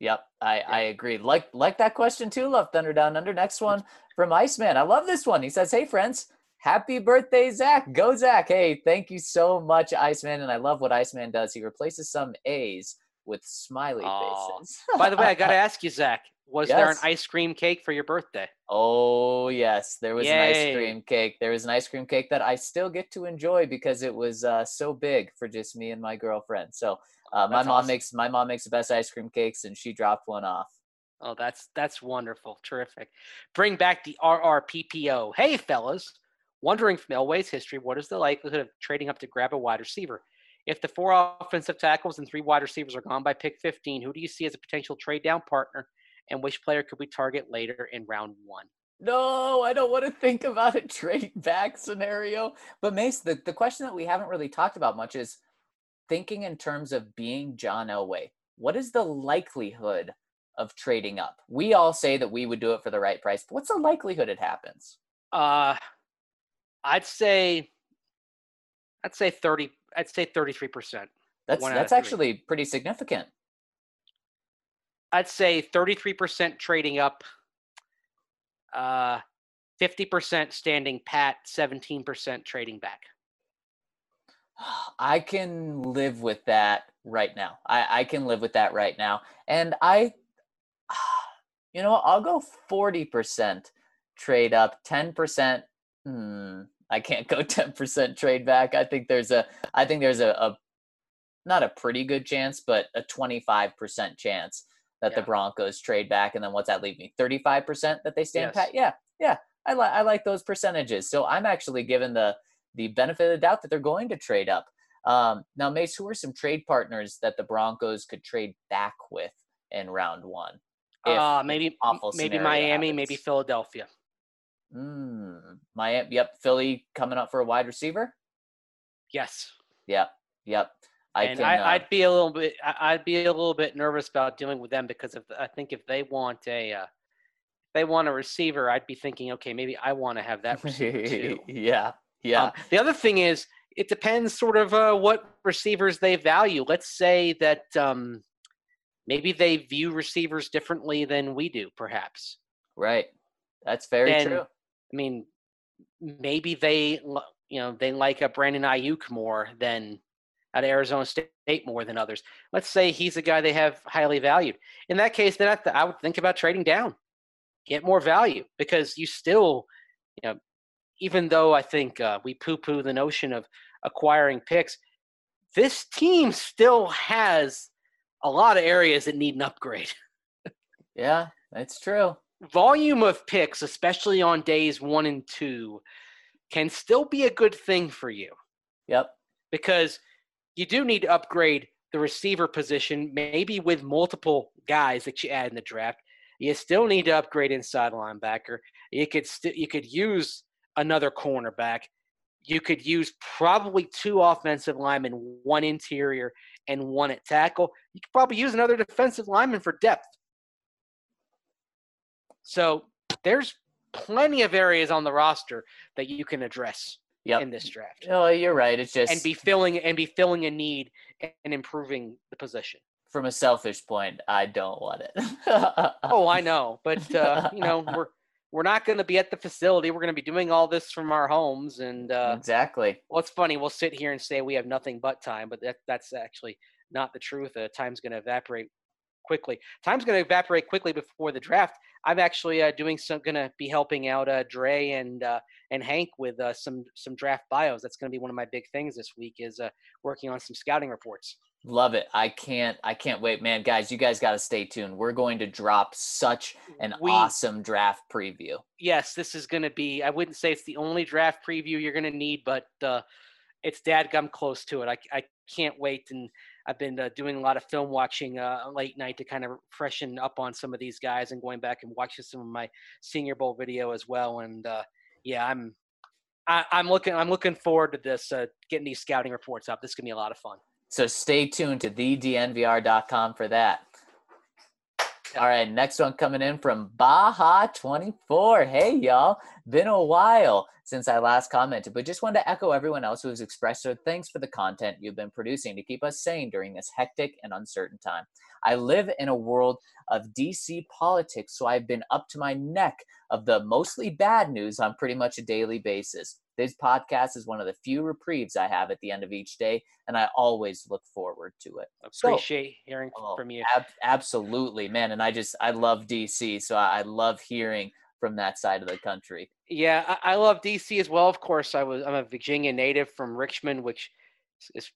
Yep, I, I agree. Like like that question too, Love Thunder Down Under. Next one from Iceman. I love this one. He says, Hey friends, happy birthday, Zach. Go Zach. Hey, thank you so much, Iceman. And I love what Iceman does. He replaces some A's with smiley faces. By the way, I got to (laughs) ask you, Zach, was there an ice cream cake for your birthday? Oh yes, there was an ice cream cake. There was an ice cream cake that I still get to enjoy because it was uh, so big for just me and my girlfriend. So uh, my mom awesome. makes my mom makes the best ice cream cakes, and she dropped one off. Oh, that's that's wonderful. Terrific. Bring back the RRPPO. Hey, fellas. Wondering from Elway's history, what is the likelihood of trading up to grab a wide receiver? If the four offensive tackles and three wide receivers are gone by pick 15, who do you see as a potential trade down partner? And which player could we target later in round one? No, I don't want to think about a trade back scenario. But Mace, the, the question that we haven't really talked about much is thinking in terms of being John Elway. What is the likelihood of trading up? We all say that we would do it for the right price, but what's the likelihood it happens? Uh, I'd say, I'd say 30, I'd say 33%. That's One out of that's actually pretty significant. I'd say 33% trading up, uh, 50% standing pat, 17% trading back. I can live with that right now. I, I can live with that right now. And I, (sighs) you know, I'll go 40% trade up, 10%. Hmm, I can't go (laughs) 10% trade back. I think there's a, I think there's a, a not a pretty good chance, but a 25% chance that the Broncos trade back. And then what's that leave me? 35% that they stand Yes. pat? Yeah. Yeah. I like, I like those percentages. So I'm actually given the, the benefit of the doubt that they're going to trade up. Um, now, Mace, who are some trade partners that the Broncos could trade back with in round one? Uh, maybe awful maybe Miami, maybe? Philadelphia. Mm, Miami, yep. Philly coming up for a wide receiver. Yes, Yep, yep. I and can. I, uh, I'd be a little bit I'd be a little bit nervous about dealing with them because if I think if they want a uh, if they want a receiver, I'd be thinking, okay, maybe I want to have that (laughs) receiver too. yeah, yeah. Um, the other thing is, it depends sort of uh, what receivers they value. Let's say that um, maybe they view receivers differently than we do, perhaps. right. That's very then- true. I mean, maybe they, you know, they like a Brandon Aiyuk more than at Arizona State more than others. Let's say he's a guy they have highly valued. In that case, then I, th- I would think about trading down, get more value because you still, you know, even though I think uh, we poo-poo the notion of acquiring picks, this team still has a lot of areas that need an upgrade. Yeah, that's true. Volume of picks, especially on days one and two, can still be a good thing for you Yep. because you do need to upgrade the receiver position, maybe with multiple guys that you add in the draft. You still need to upgrade inside linebacker. You could st- you could use another cornerback. You could use probably two offensive linemen, one interior and one at tackle. You could probably use another defensive lineman for depth. So there's plenty of areas on the roster that you can address Yep. in this draft Oh, you're right. It's just and be filling and be filling a need and improving the position. from a selfish point, I don't want it. (laughs) Oh, I know, but uh, you know (laughs) we're we're not going to be at the facility. We're going to be doing all this from our homes, and uh, exactly. well, it's funny. We'll sit here and say we have nothing but time, but that that's actually not the truth. Uh, time's going to evaporate quickly. Time's going to evaporate quickly before the draft. I'm actually uh, doing some, going to be helping out uh, Dre and uh, and Hank with uh, some some draft bios. That's going to be one of my big things this week is uh, working on some scouting reports. Love it. I can't I can't wait, man. Guys, you guys got to stay tuned. We're going to drop such an We- awesome draft preview. yes, this is going to be. I wouldn't say it's the only draft preview you're going to need, but uh, it's dadgum close to it. I, I can't wait, and I've been uh, doing a lot of film watching uh, late night to kind of freshen up on some of these guys and going back and watching some of my Senior Bowl video as well. And uh, yeah, I'm I, I'm looking I'm looking forward to this uh, getting these scouting reports up. This is gonna be a lot of fun. So stay tuned to thednvr.com for that. All right, next one coming in from Baja24. Hey, y'all. Been a while since I last commented, but just wanted to echo everyone else who has expressed their thanks for the content you've been producing to keep us sane during this hectic and uncertain time. I live in a world of DC politics, so I've been up to my neck of the mostly bad news on pretty much a daily basis. This podcast is one of the few reprieves I have at the end of each day, and I always look forward to it. Appreciate so, hearing oh, from you. Ab- absolutely, man. And I just, I love DC, so I, I love hearing from that side of the country. Yeah, I, I, love DC as well. Of course, I was I'm a Virginia native from Richmond, which is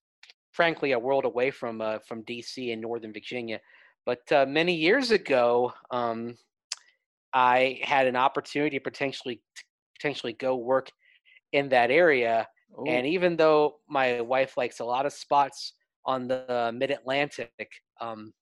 frankly a world away from uh, from DC in Northern Virginia. But uh, many years ago, um, I had an opportunity to potentially potentially go work in that area. Ooh. And even though my wife likes a lot of spots on the Mid Atlantic, um,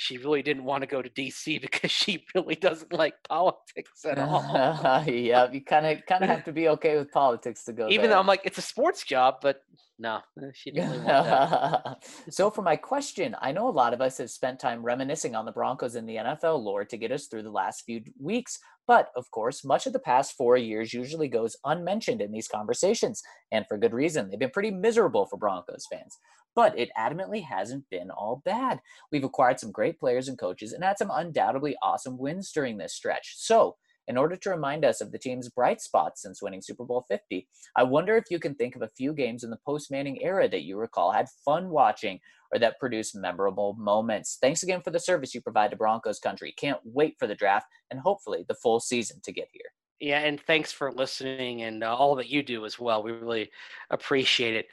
she really didn't want to go to DC (laughs) because she really doesn't like politics at all. (laughs) yeah, you kind of kind of have to be okay with politics to go. Even there. though I'm like, it's a sports job, but no, eh, she didn't really want that. (laughs) so for my question, I know a lot of us have spent time reminiscing on the Broncos and the NFL lore to get us through the last few weeks. But of course, much of the past four years usually goes unmentioned in these conversations, and for good reason. They've been pretty miserable for Broncos fans but it adamantly hasn't been all bad. We've acquired some great players and coaches and had some undoubtedly awesome wins during this stretch. So, in order to remind us of the team's bright spots since winning Super Bowl 50, I wonder if you can think of a few games in the post Manning era that you recall had fun watching or that produced memorable moments. Thanks again for the service you provide to Broncos country. Can't wait for the draft and hopefully the full season to get here. Yeah, and thanks for listening and uh, all that you do as well. We really appreciate it.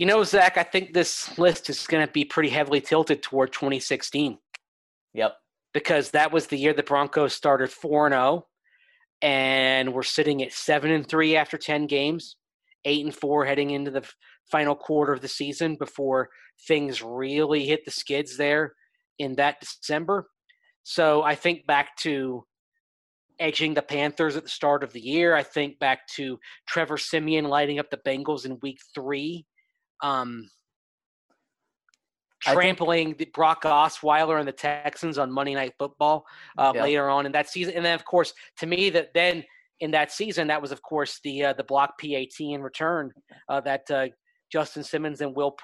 You know, Zach, I think this list is going to be pretty heavily tilted toward 2016. Yep. Because that was the year the Broncos started 4 0 and we're sitting at 7 and 3 after 10 games, 8 and 4 heading into the final quarter of the season before things really hit the skids there in that December. So I think back to edging the Panthers at the start of the year. I think back to Trevor Siemian lighting up the Bengals in week three um, trampling think, Brock Osweiler and the Texans on Monday Night Football uh, yeah. later on in that season. And then, of course, to me, that then in that season, that was, of course, the uh, the block PAT in return uh, that uh, Justin Simmons and Will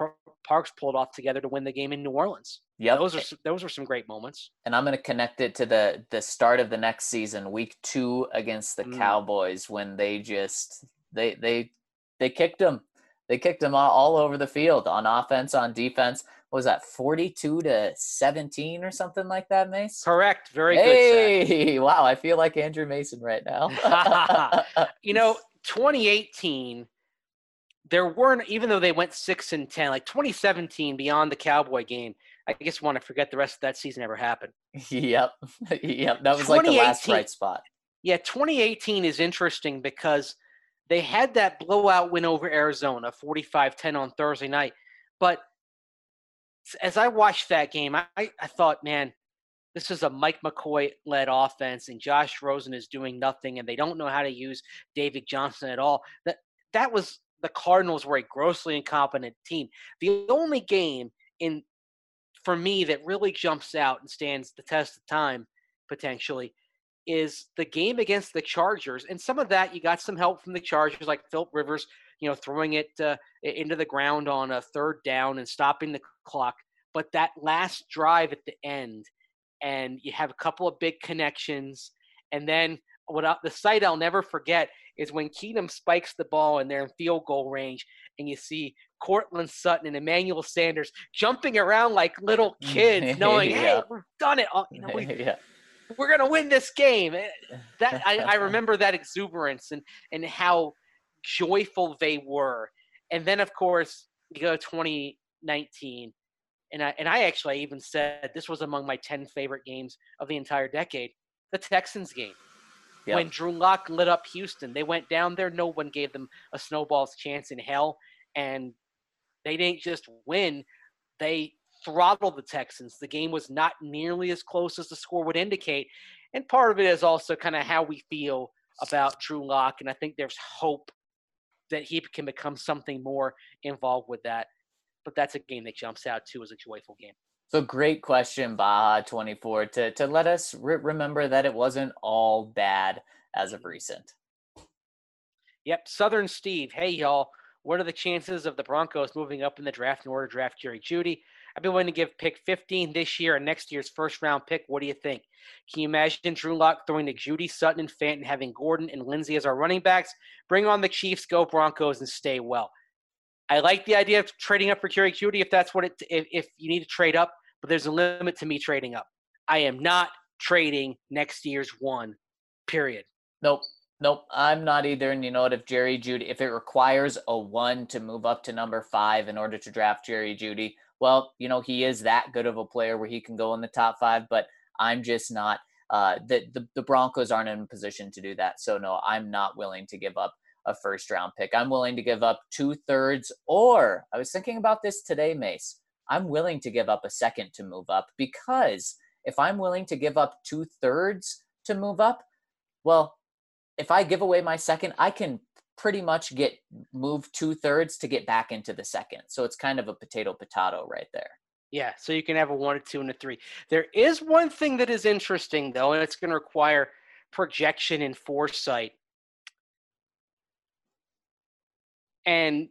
Parks pulled off together to win the game in New Orleans. Yeah, those are those were some great moments. And I'm going to connect it to the the start of the next season, week two against the mm. Cowboys, when they just they they they kicked them they kicked them all, all over the field on offense, on defense. What was that 42 to 17 or something like that, Mace? Correct. Very hey, good. (laughs) Hey, wow. I feel like Andrew Mason right now. (laughs) you know, (laughs) 2018, there weren't, even though they went 6 and 10, like 2017, beyond the Cowboy game, I just want to forget the rest of that season ever happened. Yep. yep. That was like the last bright spot. Yeah, 2018 is interesting because – they had that blowout win over Arizona, 45-10 on Thursday night. But as I watched that game, I, I thought, man, this is a Mike McCoy led offense, and Josh Rosen is doing nothing, and they don't know how to use David Johnson at all. That that was the Cardinals were a grossly incompetent team. The only game in for me that really jumps out and stands the test of time potentially is the game against the Chargers, and some of that you got some help from the Chargers, like Philip Rivers, you know, throwing it uh, into the ground on a third down and stopping the clock. But that last drive at the end, and you have a couple of big connections, and then what I, the sight I'll never forget is when Keenum spikes the ball and they're in field goal range, and you see Courtland Sutton and Emmanuel Sanders jumping around like little (laughs) kids, knowing, yeah. "Hey, we've done it! You know, we, (laughs) yeah we're gonna win this game. Eh, that I, I (laughs) remember that exuberance and and how joyful they were. And then of course you go 2019, and I and I actually even said this was among my 10 favorite games of the entire decade. The Texans game. Yep. When Drew Lock lit up Houston, they went down there. No one gave them a snowball's chance in hell, and they didn't just win; they throttled the Texans. The game was not nearly as close as the score would indicate. And part of it is also kind of how we feel about Drew Lock. And I think there's hope that he can become something more involved with that. But that's a game that jumps out too as a joyful game. So great question, Baja 24, to, to let us re- remember that it wasn't all bad as of recent. Yep, Southern Steve. Hey, y'all. What are the chances of the Broncos moving up in the draft in order to draft Jerry Jeudy? I've been willing to give pick 15 this year and next year's first round pick. What do you think? Can you imagine Drew Lock throwing to Jeudy, Sutton, and Fant and having Gordon and Lindsay as our running backs? Bring on the Chiefs, go Broncos, and stay well. I like the idea of trading up for Jerry Jeudy if that's what it if, if you need to trade up, but there's a limit to me trading up. I am not trading next year's one, period. Nope. Nope, I'm not either. And you know what? If Jerry Jeudy, if it requires a one to move up to number five in order to draft Jerry Jeudy, well, you know, he is that good of a player where he can go in the top five, but I'm just not. Uh, the, the the Broncos aren't in a position to do that. So no, I'm not willing to give up a first round pick. I'm willing to give up two thirds, or I was thinking about this today, Mace. I'm willing to give up a second to move up because if I'm willing to give up two thirds to move up, well, if I give away my second, I can pretty much get moved two thirds to get back into the second. So it's kind of a potato potato right there. Yeah, so you can have a one, a two, and a three. There is one thing that is interesting though, and it's going to require projection and foresight. And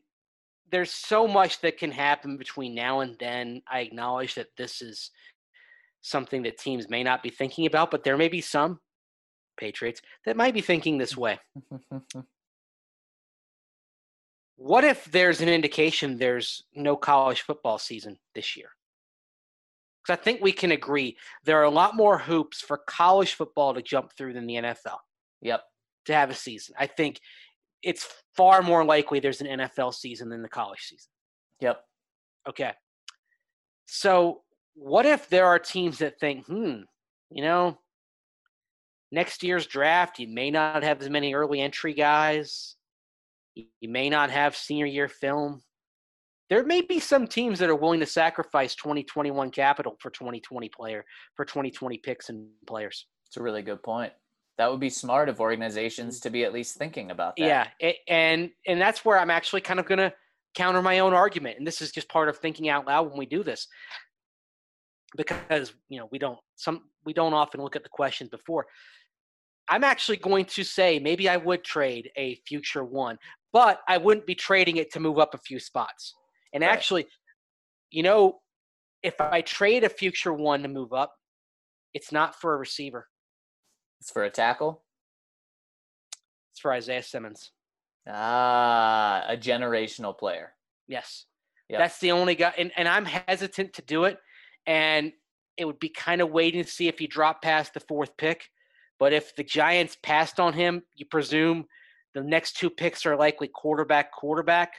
there's so much that can happen between now and then. I acknowledge that this is something that teams may not be thinking about, but there may be some Patriots that might be thinking this way. (laughs) what if there's an indication there's no college football season this year? Because I think we can agree there are a lot more hoops for college football to jump through than the NFL. Yep. To have a season. I think it's far more likely there's an NFL season than the college season. Yep. Okay. So what if there are teams that think, hmm, you know, next year's draft, you may not have as many early entry guys. You may not have senior year film. There may be some teams that are willing to sacrifice 2021 capital for 2020 player for 2020 picks and players. It's a really good point. That would be smart of organizations to be at least thinking about that. Yeah, and and that's where I'm actually kind of going to counter my own argument, and this is just part of thinking out loud when we do this, because you know we don't some we don't often look at the questions before. I'm actually going to say maybe I would trade a future one, but I wouldn't be trading it to move up a few spots. And right. actually, you know, if I trade a future one to move up, it's not for a receiver. It's for a tackle. It's for Isaiah Simmons. Ah, a generational player. Yes. Yep. That's the only guy. And, and I'm hesitant to do it. And it would be kind of waiting to see if he dropped past the fourth pick. But if the Giants passed on him, you presume the next two picks are likely quarterback, quarterback.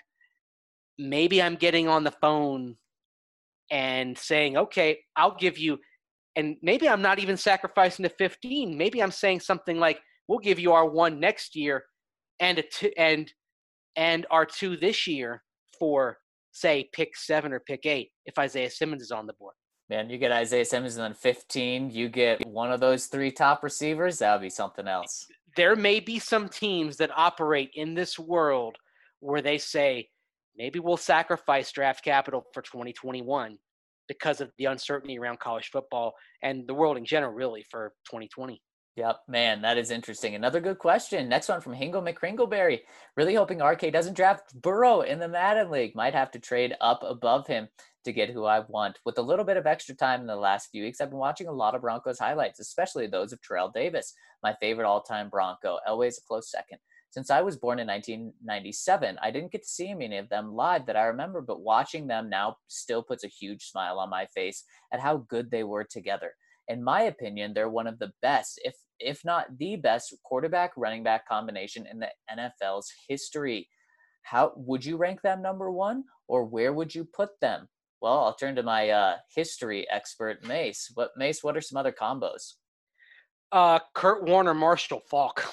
Maybe I'm getting on the phone and saying, okay, I'll give you, and maybe I'm not even sacrificing the 15. Maybe I'm saying something like, we'll give you our one next year and a two, and and our two this year for say pick seven or pick eight if Isaiah Simmons is on the board. Man, you get Isaiah Simmons then 15, you get one of those three top receivers, that would be something else. There may be some teams that operate in this world where they say, maybe we'll sacrifice draft capital for 2021 because of the uncertainty around college football and the world in general, really, for 2020. Yep, man, that is interesting. Another good question. Next one from Hingle McCringleberry. Really hoping RK doesn't draft Burrow in the Madden League. Might have to trade up above him to get who I want. With a little bit of extra time in the last few weeks, I've been watching a lot of Broncos highlights, especially those of Terrell Davis, my favorite all time Bronco. Elway's a close second. Since I was born in 1997, I didn't get to see many of them live that I remember, but watching them now still puts a huge smile on my face at how good they were together. In my opinion, they're one of the best, if if not the best, quarterback running back combination in the NFL's history. How would you rank them number one, or where would you put them? Well, I'll turn to my uh, history expert, Mace. What Mace? What are some other combos? Uh, Kurt Warner, Marshall Faulk.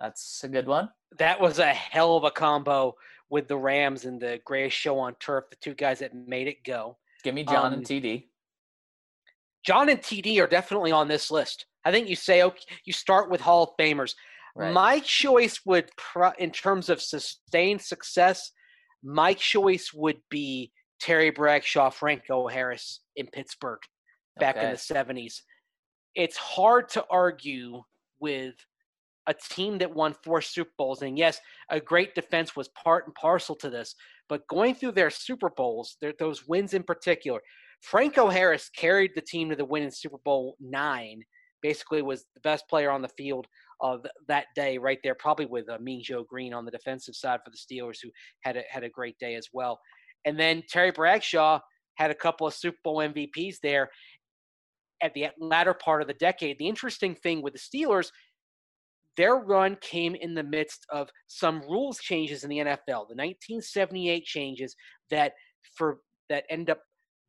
That's a good one. That was a hell of a combo with the Rams and the greatest show on turf. The two guys that made it go. Give me John um, and TD. John and TD are definitely on this list. I think you say okay, you start with Hall of Famers. Right. My choice would, in terms of sustained success, my choice would be Terry Bradshaw, Franco Harris in Pittsburgh back okay. in the 70s. It's hard to argue with a team that won four Super Bowls. And yes, a great defense was part and parcel to this. But going through their Super Bowls, their, those wins in particular, Franco Harris carried the team to the win in Super Bowl nine. Basically, was the best player on the field of that day, right there, probably with uh, Mean Joe Greene on the defensive side for the Steelers, who had a, had a great day as well. And then Terry Bradshaw had a couple of Super Bowl MVPs there at the latter part of the decade. The interesting thing with the Steelers, their run came in the midst of some rules changes in the NFL. The 1978 changes that for that end up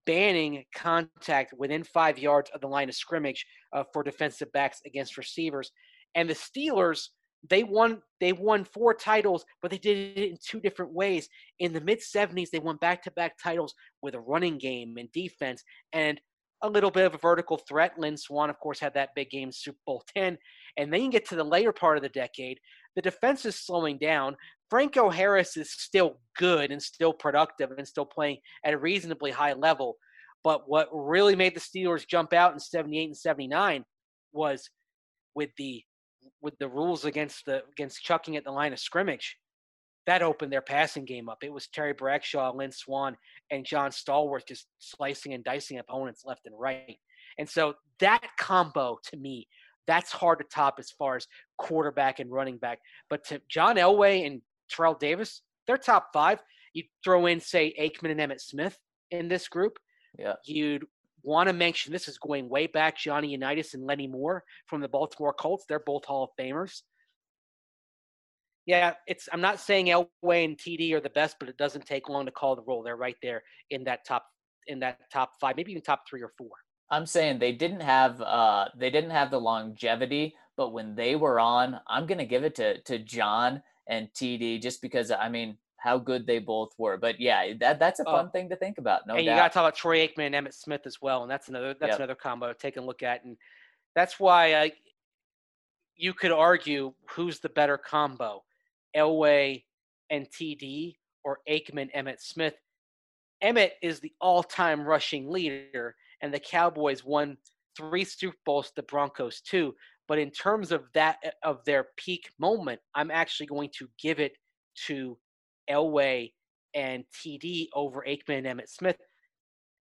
banning contact within five yards of the line of scrimmage uh, for defensive backs against receivers. And the Steelers, they won they won four titles, but they did it in two different ways. In the mid 70s, they won back-to-back titles with a running game and defense and a little bit of a vertical threat. Lynn Swann, of course, had that big game Super Bowl (laughs) 10. And then you get to the later part of the decade, the defense is slowing down. Franco Harris is still good and still productive and still playing at a reasonably high level. But what really made the Steelers jump out in 78 and 79 was with the with the rules against the against chucking at the line of scrimmage. That opened their passing game up. It was Terry Bradshaw, Lynn Swann, and John Stallworth just slicing and dicing opponents left and right. And so that combo to me that's hard to top as far as quarterback and running back. But to John Elway and Terrell Davis, they're top five. You throw in, say, Aikman and Emmitt Smith in this group. Yeah. You'd want to mention this is going way back Johnny Unitas and Lenny Moore from the Baltimore Colts. They're both Hall of Famers. Yeah, it's I'm not saying Elway and TD are the best, but it doesn't take long to call the roll. They're right there in that top in that top five, maybe even top three or four. I'm saying they didn't have uh they didn't have the longevity, but when they were on, I'm gonna give it to to John and TD just because I mean how good they both were. But yeah, that that's a oh. fun oh, thing to think about. No and doubt. you got to talk about Troy Aikman and Emmitt Smith as well, and that's another that's yep. another combo to take a look at, and that's why I, you could argue who's the better combo, Elway and TD or Aikman Emmitt Smith. Emmitt is the all-time rushing leader and the Cowboys won three Super Bowls, the Broncos two. But in terms of that eh, of their peak moment, I'm actually going to give it to Elway and TD over Aikman and Emmitt Smith.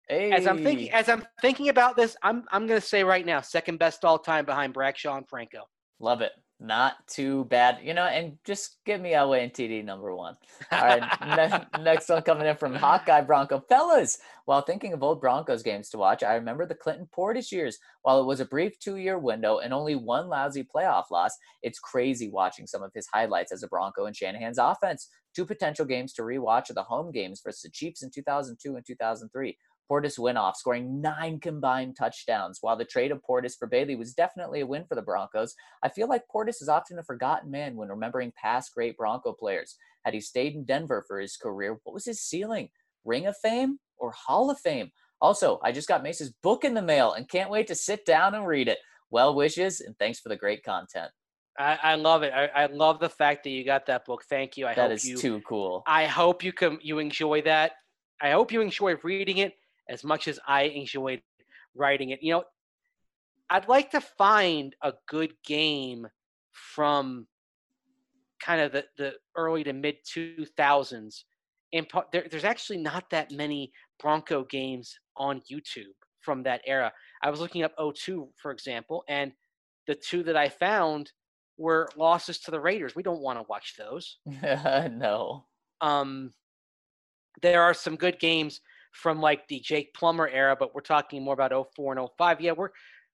Hey. As I'm thinking, as I'm thinking about this, I'm I'm going to say right now, second best all time behind Bradshaw and Franco. Love it not too bad, you know, and just give me Elway and TD number one. All right, ne- (laughs) next one coming in from Hawkeye Bronco. Fellas, while thinking of old Broncos games to watch, I remember the Clinton Portis years. While it was a brief two year window and only one lousy playoff loss, it's crazy watching some of his highlights as a Bronco and Shanahan's offense. Two potential games to rewatch are the home games versus the Chiefs in 2002 and 2003. Portis went off, scoring nine combined touchdowns. While the trade of Portis for Bailey was definitely a win for the Broncos, I feel like Portis is often a forgotten man when remembering past great Bronco players. Had he stayed in Denver for his career, what was his ceiling? Ring of Fame or Hall of Fame? Also, I just got Mace's book in the mail and can't wait to sit down and read it. Well wishes and thanks for the great content. I, I love it. I, I, love the fact that you got that book. Thank you. I that hope is you, too cool. I hope you can you enjoy that. I hope you enjoy reading it as much as I enjoyed writing it. You know, I'd like to find a good game from kind of the, the early to mid 2000s. And there, there's actually not that many Bronco games on YouTube from that era. I was looking up 02, for example, and the two that I found were losses to the Raiders. We don't want to watch those. (laughs) no. Um, there are some good games from like the Jake Plummer era, but we're talking more about 04 and 05. Yeah, we're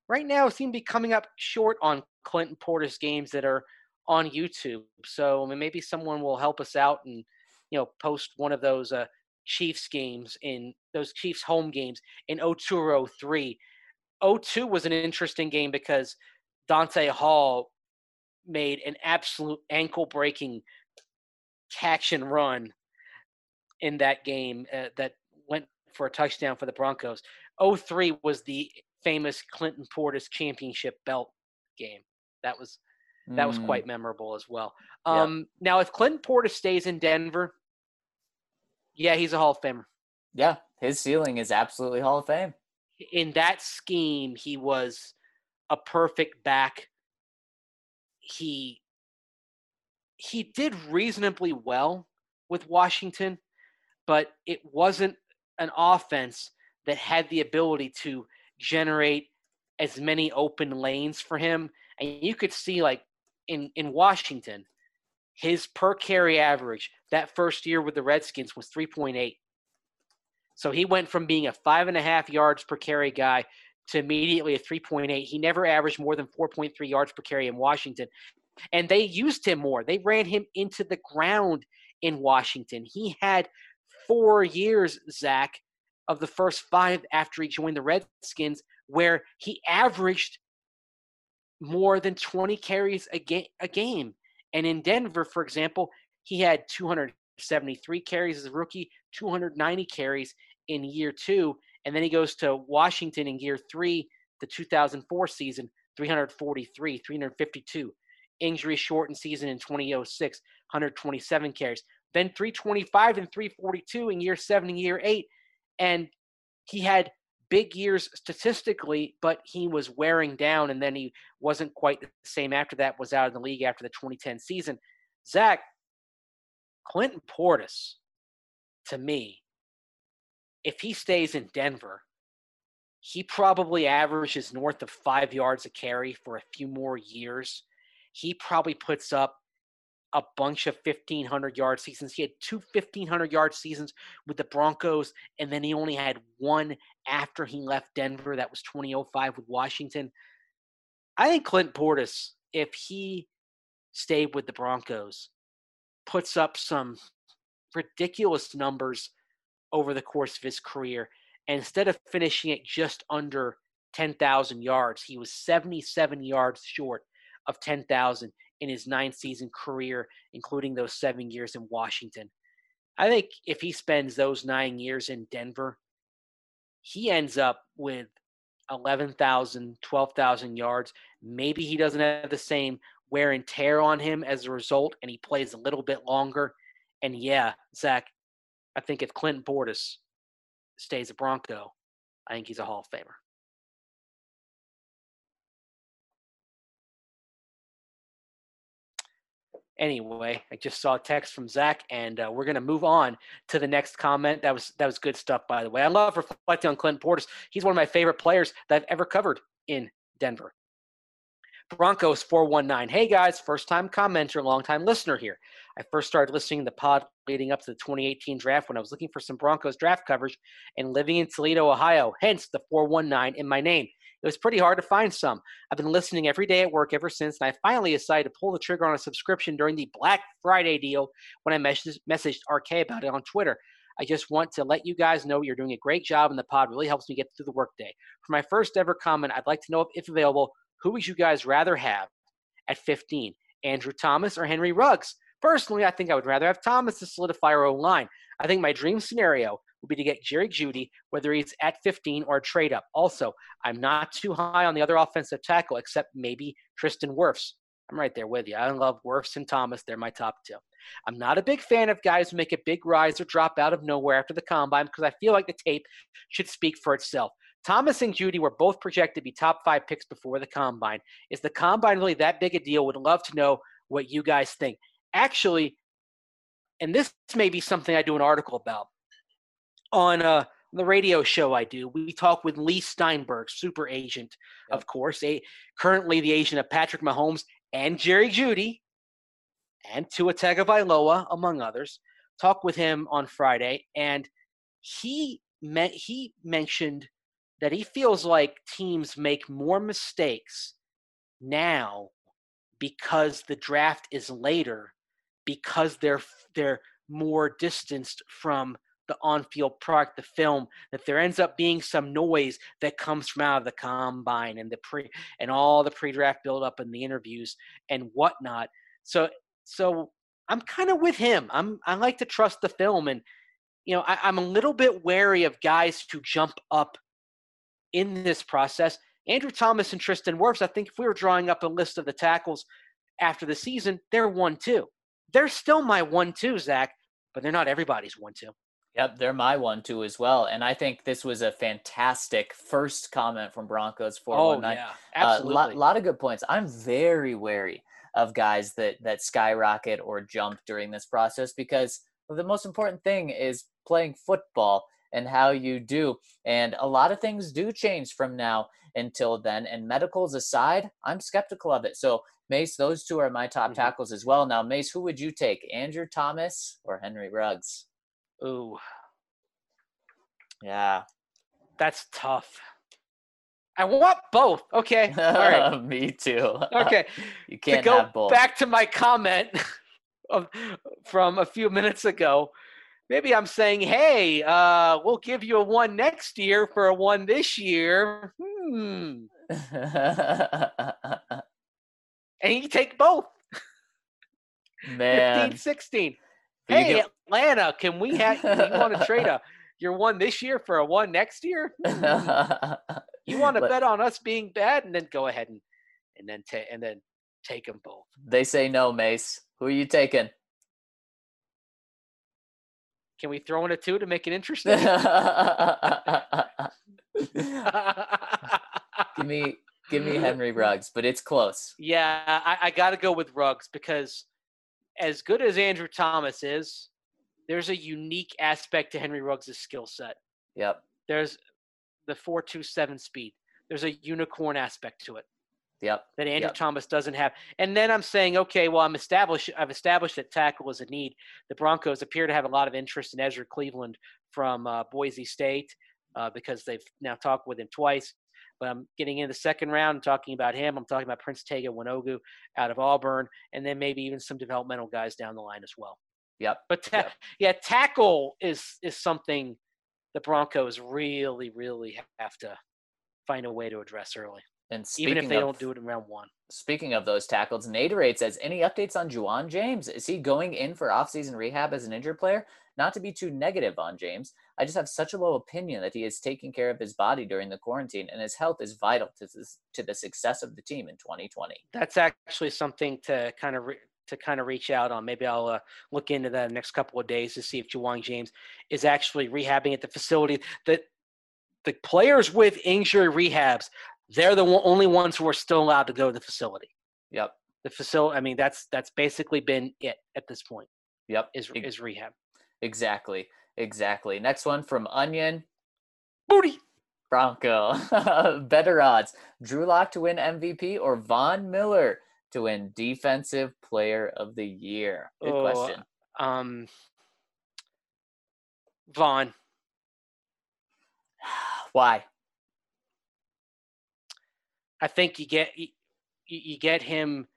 right now seem to be coming up short on Clinton Portis games that are on YouTube. So I mean, maybe someone will help us out and you know post one of those uh, Chiefs games in those Chiefs home games in 02 or 03. 02 was an interesting game because Dante Hall made an absolute ankle breaking catch and run in that game uh, that went for a touchdown for the Broncos. 03 was the famous Clinton Portis championship belt game. That was that was quite mm. memorable as well. Um, Now, if Clinton Portis stays in Denver, yeah, he's a Hall of Famer. Yeah, his ceiling is absolutely Hall of Fame. In that scheme, he was a perfect back. He he did reasonably well with Washington, but it wasn't an offense that had the ability to generate as many open lanes for him. And you could see, like in in Washington, his per carry average that first year with the Redskins was 3.8. So he went from being a five and a half yards per carry guy to immediately a 3.8. He never averaged more than 4.3 yards per carry in Washington. And they used him more. They ran him into the ground in Washington. He had four years, Zach, of the first five after he joined the Redskins, where he averaged more than 20 carries a, ga- a game. And in Denver, for example, he had 273 carries as a rookie, 290 carries in year two. And then he goes to Washington in year three, the 2004 season, 343, 352. Injury shortened season in 2006, 127 carries. Then 325 and 342 in year seven and year eight. And he had big years statistically, but he was wearing down, and then he wasn't quite the same after that. Was out of the league after the 2010 season. Zach Clinton Portis, to me, if he stays in Denver, he probably averages north of five yards a carry for a few more years. He probably puts up a bunch of 1500 yard seasons. He had two 1500 yard seasons with the Broncos, and then he only had one after he left Denver. That was 2005 with Washington. I think Clint Portis, if he stayed with the Broncos, puts up some ridiculous numbers over the course of his career. And instead of finishing it just under 10,000 yards, he was 77 yards short of 10,000 in his nine season career, including those seven years in Washington. I think if he spends those nine years in Denver, he ends up with 11,000, 12,000 yards. Maybe he doesn't have the same wear and tear on him as a result, and he plays a little bit longer. And yeah, Zach, I think if Clinton Portis stays a Bronco, I think he's a Hall of Famer. Anyway, I just saw a text from Zach, and uh, we're to move on to the next comment. That was that was good stuff, by the way. I love reflecting on Clinton Portis. He's one of my favorite players that I've ever covered in Denver. Broncos 419. Hey guys, first time commenter, long time listener here. I first started listening to the pod leading up to the 2018 draft when I was looking for some Broncos draft coverage and living in Toledo, Ohio, hence the 419 in my name. It was pretty hard to find some. I've been listening every day at work ever since, and I finally decided to pull the trigger on a subscription during the Black Friday deal when I messaged, messaged RK about it on Twitter. I just want to let you guys know you're doing a great job, and the pod really helps me get through the workday. For my first ever comment, I'd like to know if, if available, who would you guys rather have at 15, Andrew Thomas or Henry Ruggs? Personally, I think I would rather have Thomas to solidify our own line. I think my dream scenario would be to get Jerry Jeudy, whether he's at 15 or a trade up. Also, I'm not too high on the other offensive tackle, except maybe Tristan Wirfs. I'm right there with you. I love Wirfs and Thomas. They're my top two. I'm not a big fan of guys who make a big rise or drop out of nowhere after the combine because I feel like the tape should speak for itself. Thomas and Jeudy were both projected to be top five picks before the combine. Is the combine really that big a deal? Would love to know what you guys think. Actually, and this may be something I do an article about on uh, the radio show I do. We talk with Lee Steinberg, super agent, yep. of course, a, currently the agent of Patrick Mahomes and Jerry Jeudy and Tua Tagovailoa, among others. Talk with him on Friday, and he met, he mentioned that he feels like teams make more mistakes now because the draft is later because they're they're more distanced from the on-field product, the film, that there ends up being some noise that comes from out of the combine and the pre and all the pre-draft build-up and the interviews and whatnot. So so I'm kind of with him. I'm I like to trust the film and you know I, I'm a little bit wary of guys who jump up in this process. Andrew Thomas and Tristan Wirfs, I think if we were drawing up a list of the tackles after the season, they're one two. They're still my one two, Zach, but they're not everybody's one two. Yep, they're my one too as well. And I think this was a fantastic first comment from Broncos 419. Oh, yeah, absolutely. A uh, lot, lot, of good points. I'm very wary of guys that that skyrocket or jump during this process because the most important thing is playing football and how you do. And a lot of things do change from now until then. And medicals aside, I'm skeptical of it. So, Mace, those two are my top Mm-hmm. tackles as well. Now, Mace, who would you take, Andrew Thomas or Henry Ruggs? Ooh, Yeah. that's tough. I want both. Okay. (laughs) All right. Me too. Okay. (laughs) you can't go have both. back to my comment (laughs) of, from a few minutes ago, maybe I'm saying, hey, uh, we'll give you a one next year for a one this year. Hmm. And you take both, Man. 15, Man. 16. Hey, get- Atlanta, can we have, (laughs) you want to trade a, your one this year for a one next year? (laughs) You want to bet on us being bad and then go ahead and, and then, ta- and then take them both. They say no, Mace. Who are you taking? Can we throw in a two to make it interesting? (laughs) give me give me Henry Ruggs, but it's close. Yeah, I, I got to go with Ruggs because as good as Andrew Thomas is, there's a unique aspect to Henry Ruggs' skill set. Yep. There's the 4.27 speed. There's a unicorn aspect to it Yep. that Andrew Yep. Thomas doesn't have. And then I'm saying, okay, well, I'm established. I've established that tackle is a need. The Broncos appear to have a lot of interest in Ezra Cleveland from uh, Boise State uh, because they've now talked with him twice. But I'm getting in the second round and talking about him. I'm talking about Prince Tega Wanogho out of Auburn, and then maybe even some developmental guys down the line as well. Yep. But ta- Yep. yeah, tackle is is something the Broncos really, really have to find a way to address early, And speaking even if they of, don't do it in round one. Speaking of those tackles, Naderade says, any updates on Ja'Wuan James? Is he going in for offseason rehab as an injured player? Not to be too negative on James, I just have such a low opinion that he is taking care of his body during the quarantine, and his health is vital to this, to the success of the team in 2020. That's actually something to kind of re- to kind of reach out on. Maybe I'll uh, look into that in the next couple of days to see if Ja'Wuan James is actually rehabbing at the facility. That the players with injury rehabs, they're the only ones who are still allowed to go to the facility. Yep. The facility. I mean, that's that's basically been it at this point. Yep. Is is rehab. Exactly. Exactly. Next one from Onion. Booty. Bronco. (laughs) Better odds. Drew Lock to win MVP or Von Miller to win Defensive Player of the Year? Good Oh, question. Um. Von. (sighs) Why? I think you get you, you get him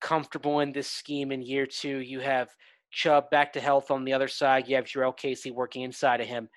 comfortable in this scheme in year two. You have Chubb back to health on the other side. You have Jurrell Casey working inside of him.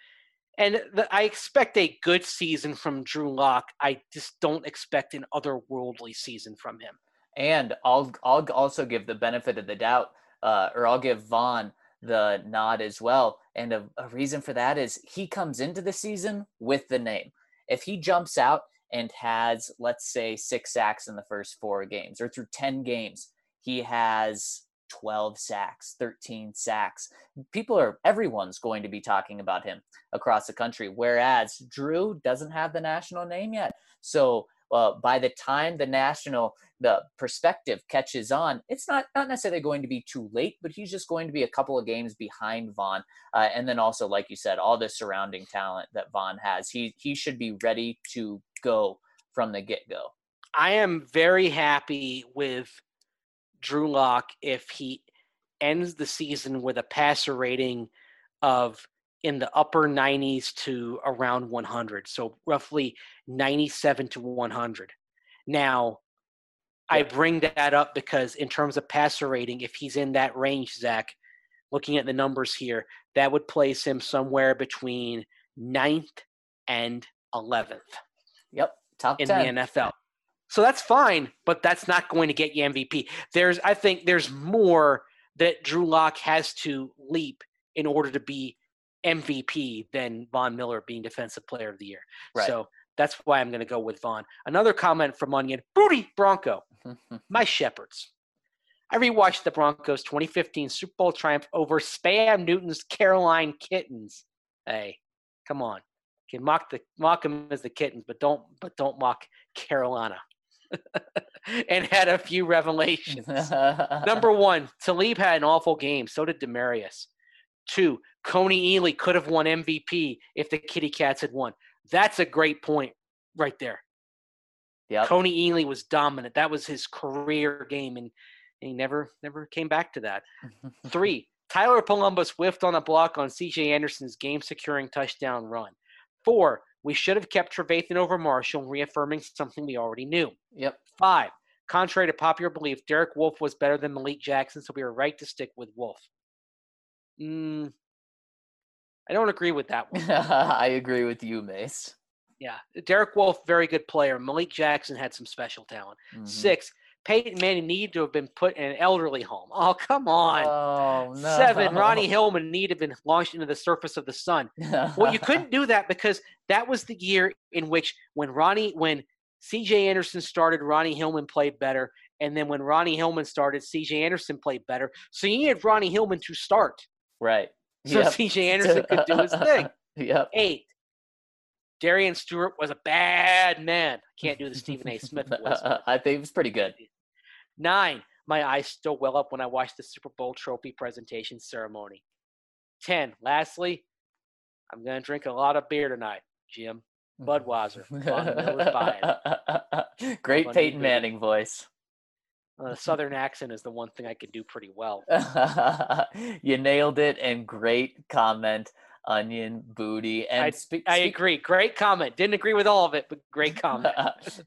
And the, I expect a good season from Drew Lock. I just don't expect an otherworldly season from him. And I'll I'll also give the benefit of the doubt, uh, or I'll give Von the nod as well. And a, a reason for that is he comes into the season with the name. If he jumps out and has, let's say, six sacks in the first four games, or through 10 games, he has 12 sacks, 13 sacks. People are, everyone's going to be talking about him across the country. Whereas Drew doesn't have the national name yet. So uh, by the time the national the perspective catches on, it's not not necessarily going to be too late, but he's just going to be a couple of games behind Von. Uh, and then also, like you said, all the surrounding talent that Von has, he he should be ready to go from the get go. I am very happy with Drew Lock if he ends the season with a passer rating of in the upper 90s to around 100. So roughly 97 to 100. Now, I bring that up because in terms of passer rating, if he's in that range, Zach, looking at the numbers here, that would place him somewhere between ninth and 11th Yep, top in ten. the NFL. So that's fine, but that's not going to get you MVP. There's, I think, there's more that Drew Lock has to leap in order to be MVP than Von Miller being Defensive Player of the Year. Right. So that's why I'm going to go with Von. Another comment from Onion: Booty Bronco, (laughs) my Shepherds. I rewatched the Broncos 2015 Super Bowl triumph over Spam Newton's Caroline Kittens. Hey, come on, you can mock the mock them as the kittens, but don't but don't mock Carolina. And had a few revelations. (laughs) Number one, Talib had an awful game. So did Demaryius. Two, Kony Ealy could have won MVP if the Kitty Cats had won. That's a great point right there. Yep. Kony Ealy was dominant. That was his career game, and, and he never never came back to that. (laughs) Three, Tyler Polumbus whiffed on a block on C.J. Anderson's game-securing touchdown run. Four, we should have kept Trevathan over Marshall, reaffirming something we already knew. Yep. Five, contrary to popular belief, Derek Wolfe was better than Malik Jackson, so we were right to stick with Wolfe. Mm, I don't agree with that one. (laughs) I agree with you, Mace. Yeah, Derek Wolfe, very good player. Malik Jackson had some special talent. Mhm. Six, Peyton Manning need to have been put in an elderly home. Oh, come on. Oh no. Seven, (laughs) Ronnie Hillman need to have been launched into the surface of the sun. (laughs) Well, you couldn't do that because that was the year in which when Ronnie, when CJ Anderson started, Ronnie Hillman played better. And then when Ronnie Hillman started, CJ Anderson played better. So you needed Ronnie Hillman to start. right. So Yep. CJ (laughs) Anderson could do his thing. Yep. Eight, Darian Stewart was a bad man. I Can't do the Stephen A. Smith. (laughs) I think it was pretty good. Nine, my eyes still well up when I watch the Super Bowl trophy presentation ceremony. Ten, lastly, I'm going to drink a lot of beer tonight, Jim. Budweiser. Von Miller's buying. (laughs) Great Peyton. Manning voice. Uh, Southern accent is the one thing I can do pretty well. (laughs) you nailed it, and great comment, Onion Booty. And spe- I agree. Great comment. Didn't agree with all of it, but great (laughs) comment.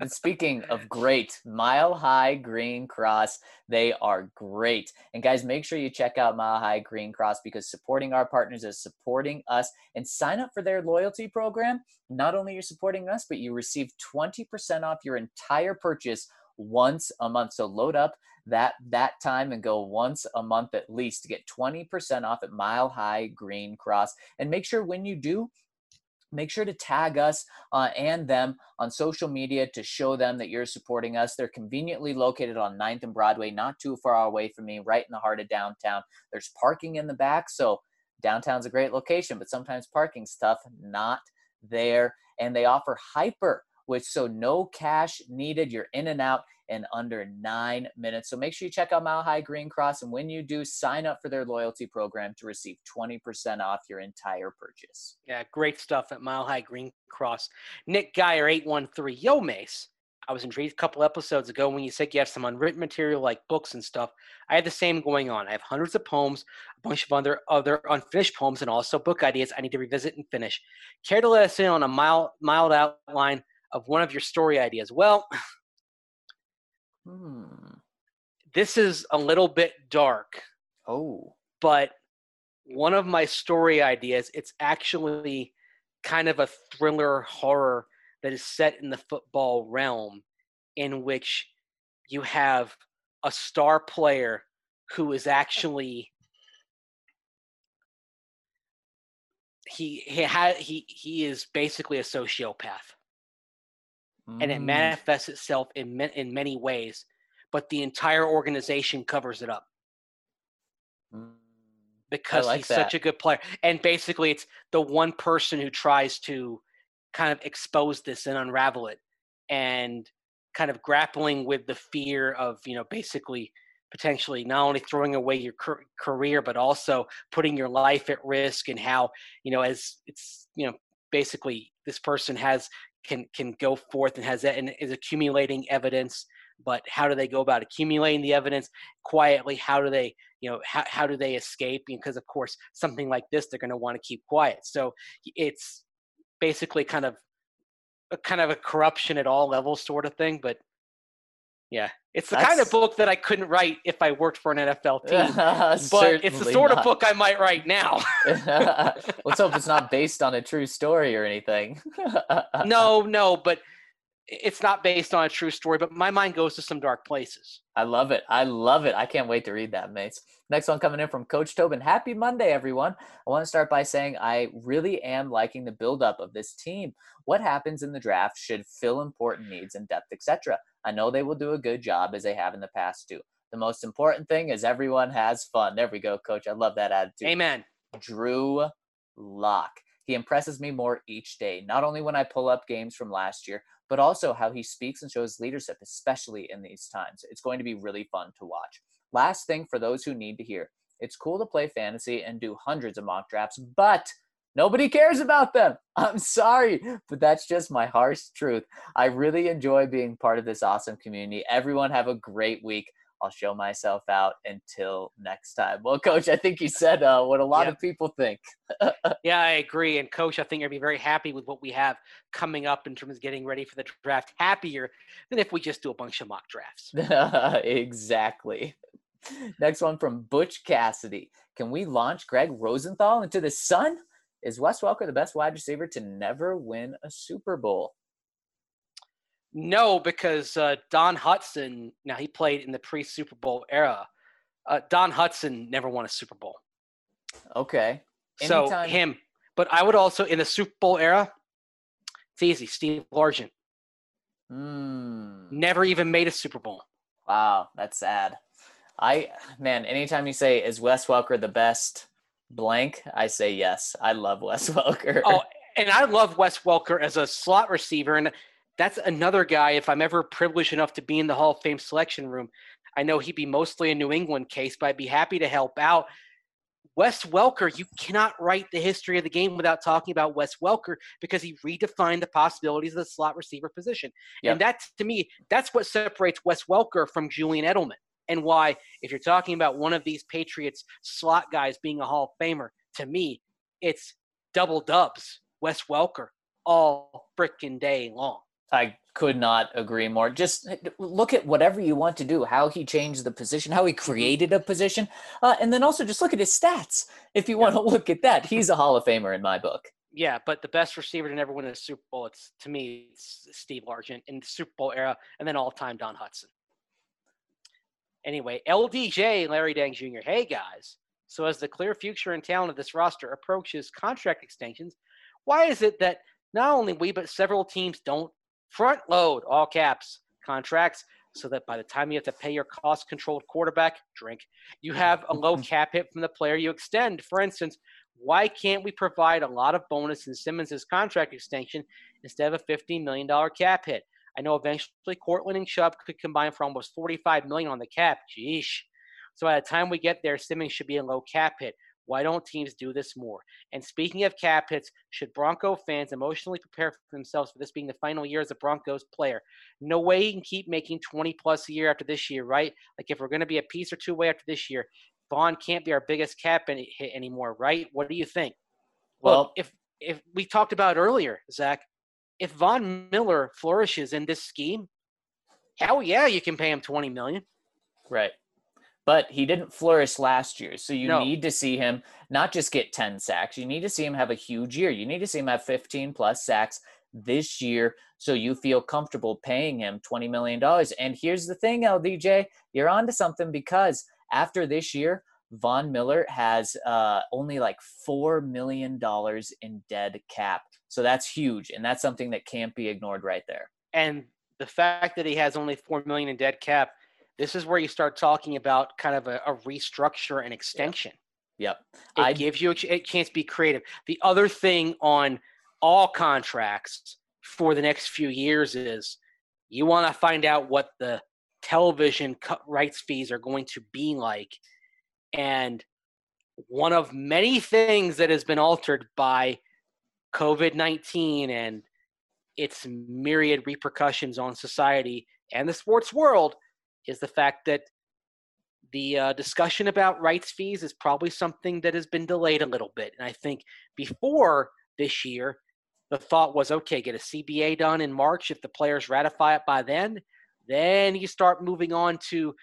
and speaking of great, Mile High Green Cross, they are great. And guys, make sure you check out Mile High Green Cross because supporting our partners is supporting us. And sign up for their loyalty program. Not only you're supporting us, but you receive 20% off your entire purchase once a month. So load up that that time and go once a month at least to get 20% off at Mile High Green Cross. And make sure when you do, make sure to tag us uh, and them on social media to show them that you're supporting us. They're conveniently located on 9th and Broadway, not too far away from me, right in the heart of downtown. There's parking in the back, so downtown's a great location, but sometimes parking's tough. Not there. And they offer hyper, which so no cash needed. You're in and out in under nine minutes. So make sure you check out Mile High Green Cross. And when you do, sign up for their loyalty program to receive 20% off your entire purchase. Yeah, great stuff at Mile High Green Cross. Nick Geyer, 813. Yo, Mace. I was intrigued a couple episodes ago when you said you have some unwritten material like books and stuff. I had the same going on. I have hundreds of poems, a bunch of other other unfinished poems, and also book ideas I need to revisit and finish. Care to let us in on a mild mild outline of one of your story ideas? Well, (laughs) Hmm. this is a little bit dark. Oh. but one of my story ideas it's actually kind of a thriller horror that is set in the football realm in which you have a star player who is actually he he had he he is basically a sociopath and it Mm. manifests itself in in many ways but the entire organization covers it up Mm. because like he's such a good player. And basically, it's the one person who tries to kind of expose this and unravel it, and kind of grappling with the fear of you know basically potentially not only throwing away your career but also putting your life at risk and how you know as it's you know basically this person has can can go forth and has that and is accumulating evidence but how do they go about accumulating the evidence? Quietly how do they you know how, how do they escape? Because of course something like this they're going to want to keep quiet. So it's basically kind of a kind of a corruption at all levels sort of thing but yeah it's the kind of book that i couldn't write if i worked for an nfl (laughs) team but it's the sort of book i might write now (laughs) Let's hope it's not based on a true story or anything. (laughs) no no but it's not based on a true story but my mind goes to some dark places I love it. I love it. I can't wait to read that, mates. Next one coming in from Coach Tobin. Happy Monday, everyone. I want to start by saying I really am liking the buildup of this team. What happens in the draft should fill important needs and depth, etc. I know they will do a good job as they have in the past too. The most important thing is everyone has fun. There we go, Coach. I love that attitude. amen Drew Lock. He impresses me more each day, not only when I pull up games from last year, but also how he speaks and shows leadership, especially in these times. It's going to be really fun to watch. Last thing for those who need to hear it's cool to play fantasy and do hundreds of mock drafts, but nobody cares about them. (laughs) I'm sorry, but that's just my harsh truth. I really enjoy being part of this awesome community. Everyone have a great week. I'll show myself out until next time. Well, Coach, I think you said uh, what a lot of people think. (laughs) yeah, I agree. And Coach, I think you'll be very happy with what we have coming up in terms of getting ready for the draft. Happier than if we just do a bunch of mock drafts. (laughs) exactly. Next one from Butch Cassidy. Can we launch Greg Rosenthal into the sun? Is Wes Welker the best wide receiver to never win a Super Bowl? No, because uh, Don Hutson, now he played in the pre Super Bowl era. Uh, Don Hutson never won a Super Bowl. Okay. Anytime. So him. But I would also, in the Super Bowl era, it's easy. Steve Largent. Mm. Never even made a Super Bowl. Wow, that's sad. I man, anytime you say is Wes Welker the best blank, I say yes. I love Wes (laughs) Welker. Oh, and I love Wes Welker as a slot receiver, and that's another guy. If I'm ever privileged enough to be in the Hall of Fame selection room, I know he'd be mostly a New England case, but I'd be happy to help out. Wes Welker, you cannot write the history of the game without talking about Wes Welker because he redefined the possibilities of the slot receiver position. Yep. And that, to me, that's what separates Wes Welker from Julian Edelman. And why, if you're talking about one of these Patriots slot guys being a Hall of Famer, to me, it's double dubs, Wes Welker, all freaking day long. I could not agree more. Just look at whatever you want to do, how he changed the position, how he mm-hmm. created a position, uh, and then also just look at his stats. If you want to look at that, he's a Hall of Famer in my book. Yeah, but the best receiver to never win a Super Bowl, it's to me, it's Steve Largent in the Super Bowl era, and then all-time Don Hutson. Anyway, LDJ Larry Dang Jr. Hey guys, so as the clear future and talent of this roster approaches contract extensions, why is it that not only we but several teams don't front load all caps contracts so that by the time you have to pay your cost controlled quarterback drink you have a low mm-hmm. cap hit from the player you extend. For instance why can't we provide a lot of bonus in simmons' contract extension instead of a $15 million cap hit? I know eventually courtland and chubb could combine for almost 45 million on the cap. Jeez. so by the time we get there simmons should be a low cap hit why don't teams do this more? And speaking of cap hits, should Bronco fans emotionally prepare for themselves for this being the final year as a Broncos player? No way he can keep making 20 plus a year after this year, right? Like if we're going to be a piece or two away after this year, Von can't be our biggest cap hit anymore, right? What do you think? Well, well if if we talked about earlier, Zach, if Von Miller flourishes in this scheme, hell yeah, you can pay him 20 million. Right but he didn't flourish last year. So you no. need to see him not just get 10 sacks, you need to see him have a huge year. You need to see him have 15 plus sacks this year so you feel comfortable paying him $20 million. And here's the thing, LDJ, you're onto something because after this year, Von Miller has uh, only like $4 million in dead cap. So that's huge. And that's something that can't be ignored right there. And the fact that he has only 4 million in dead cap this is where you start talking about kind of a, a restructure and extension. Yep. It I, gives you a, a chance to be creative. The other thing on all contracts for the next few years is you want to find out what the television rights fees are going to be like. And one of many things that has been altered by COVID 19 and its myriad repercussions on society and the sports world is the fact that the uh, discussion about rights fees is probably something that has been delayed a little bit. And I think before this year, the thought was okay, get a CBA done in March. If the players ratify it by then, then you start moving on to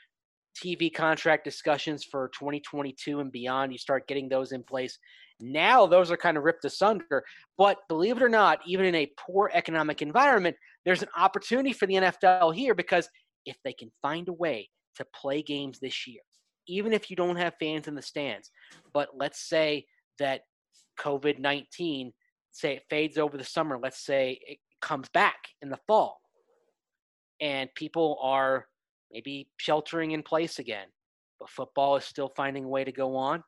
TV contract discussions for 2022 and beyond. You start getting those in place. Now those are kind of ripped asunder. But believe it or not, even in a poor economic environment, there's an opportunity for the NFL here because if they can find a way to play games this year, even if you don't have fans in the stands. But let's say that COVID 19, say it fades over the summer, let's say it comes back in the fall, and people are maybe sheltering in place again, but football is still finding a way to go on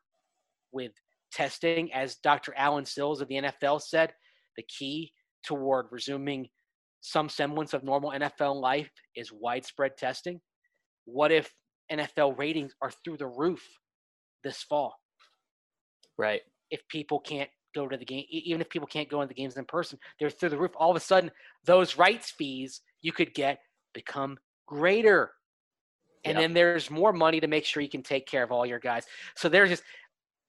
with testing, as Dr. Allen Sills of the NFL said, the key toward resuming some semblance of normal NFL life is widespread testing. What if NFL ratings are through the roof this fall? Right. If people can't go to the game, even if people can't go into the games in person, they're through the roof. All of a sudden, those rights fees you could get become greater. And Yeah. then there's more money to make sure you can take care of all your guys. So there's just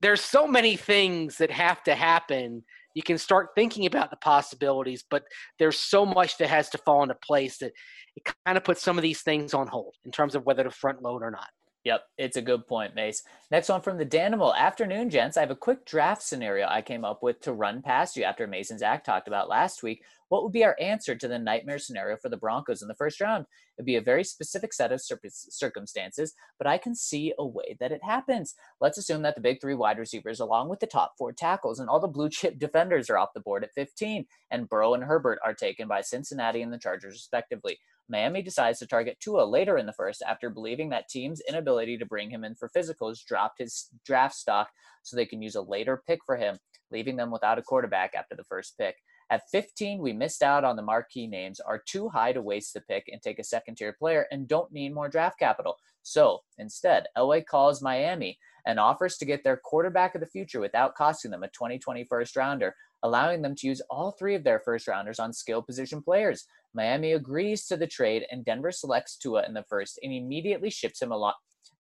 there's so many things that have to happen. You can start thinking about the possibilities, but there's so much that has to fall into place that it kind of puts some of these things on hold in terms of whether to front load or not. Yep, it's a good point, Mace. Next one from the Danimal. Afternoon, gents. I have a quick draft scenario I came up with to run past you after Mason's act talked about last week. What would be our answer to the nightmare scenario for the Broncos in the first round? It'd be a very specific set of cir- circumstances, but I can see a way that it happens. Let's assume that the big three wide receivers, along with the top four tackles and all the blue chip (laughs) defenders, are off the board at 15, and Burrow and Herbert are taken by Cincinnati and the Chargers, respectively. Miami decides to target Tua later in the first after believing that team's inability to bring him in for physicals dropped his draft stock so they can use a later pick for him, leaving them without a quarterback after the first pick. At 15, we missed out on the marquee names, are too high to waste the pick and take a second tier player, and don't need more draft capital. So instead, LA calls Miami and offers to get their quarterback of the future without costing them a 2020 first rounder, allowing them to use all three of their first rounders on skill position players. Miami agrees to the trade, and Denver selects Tua in the first and immediately ships him along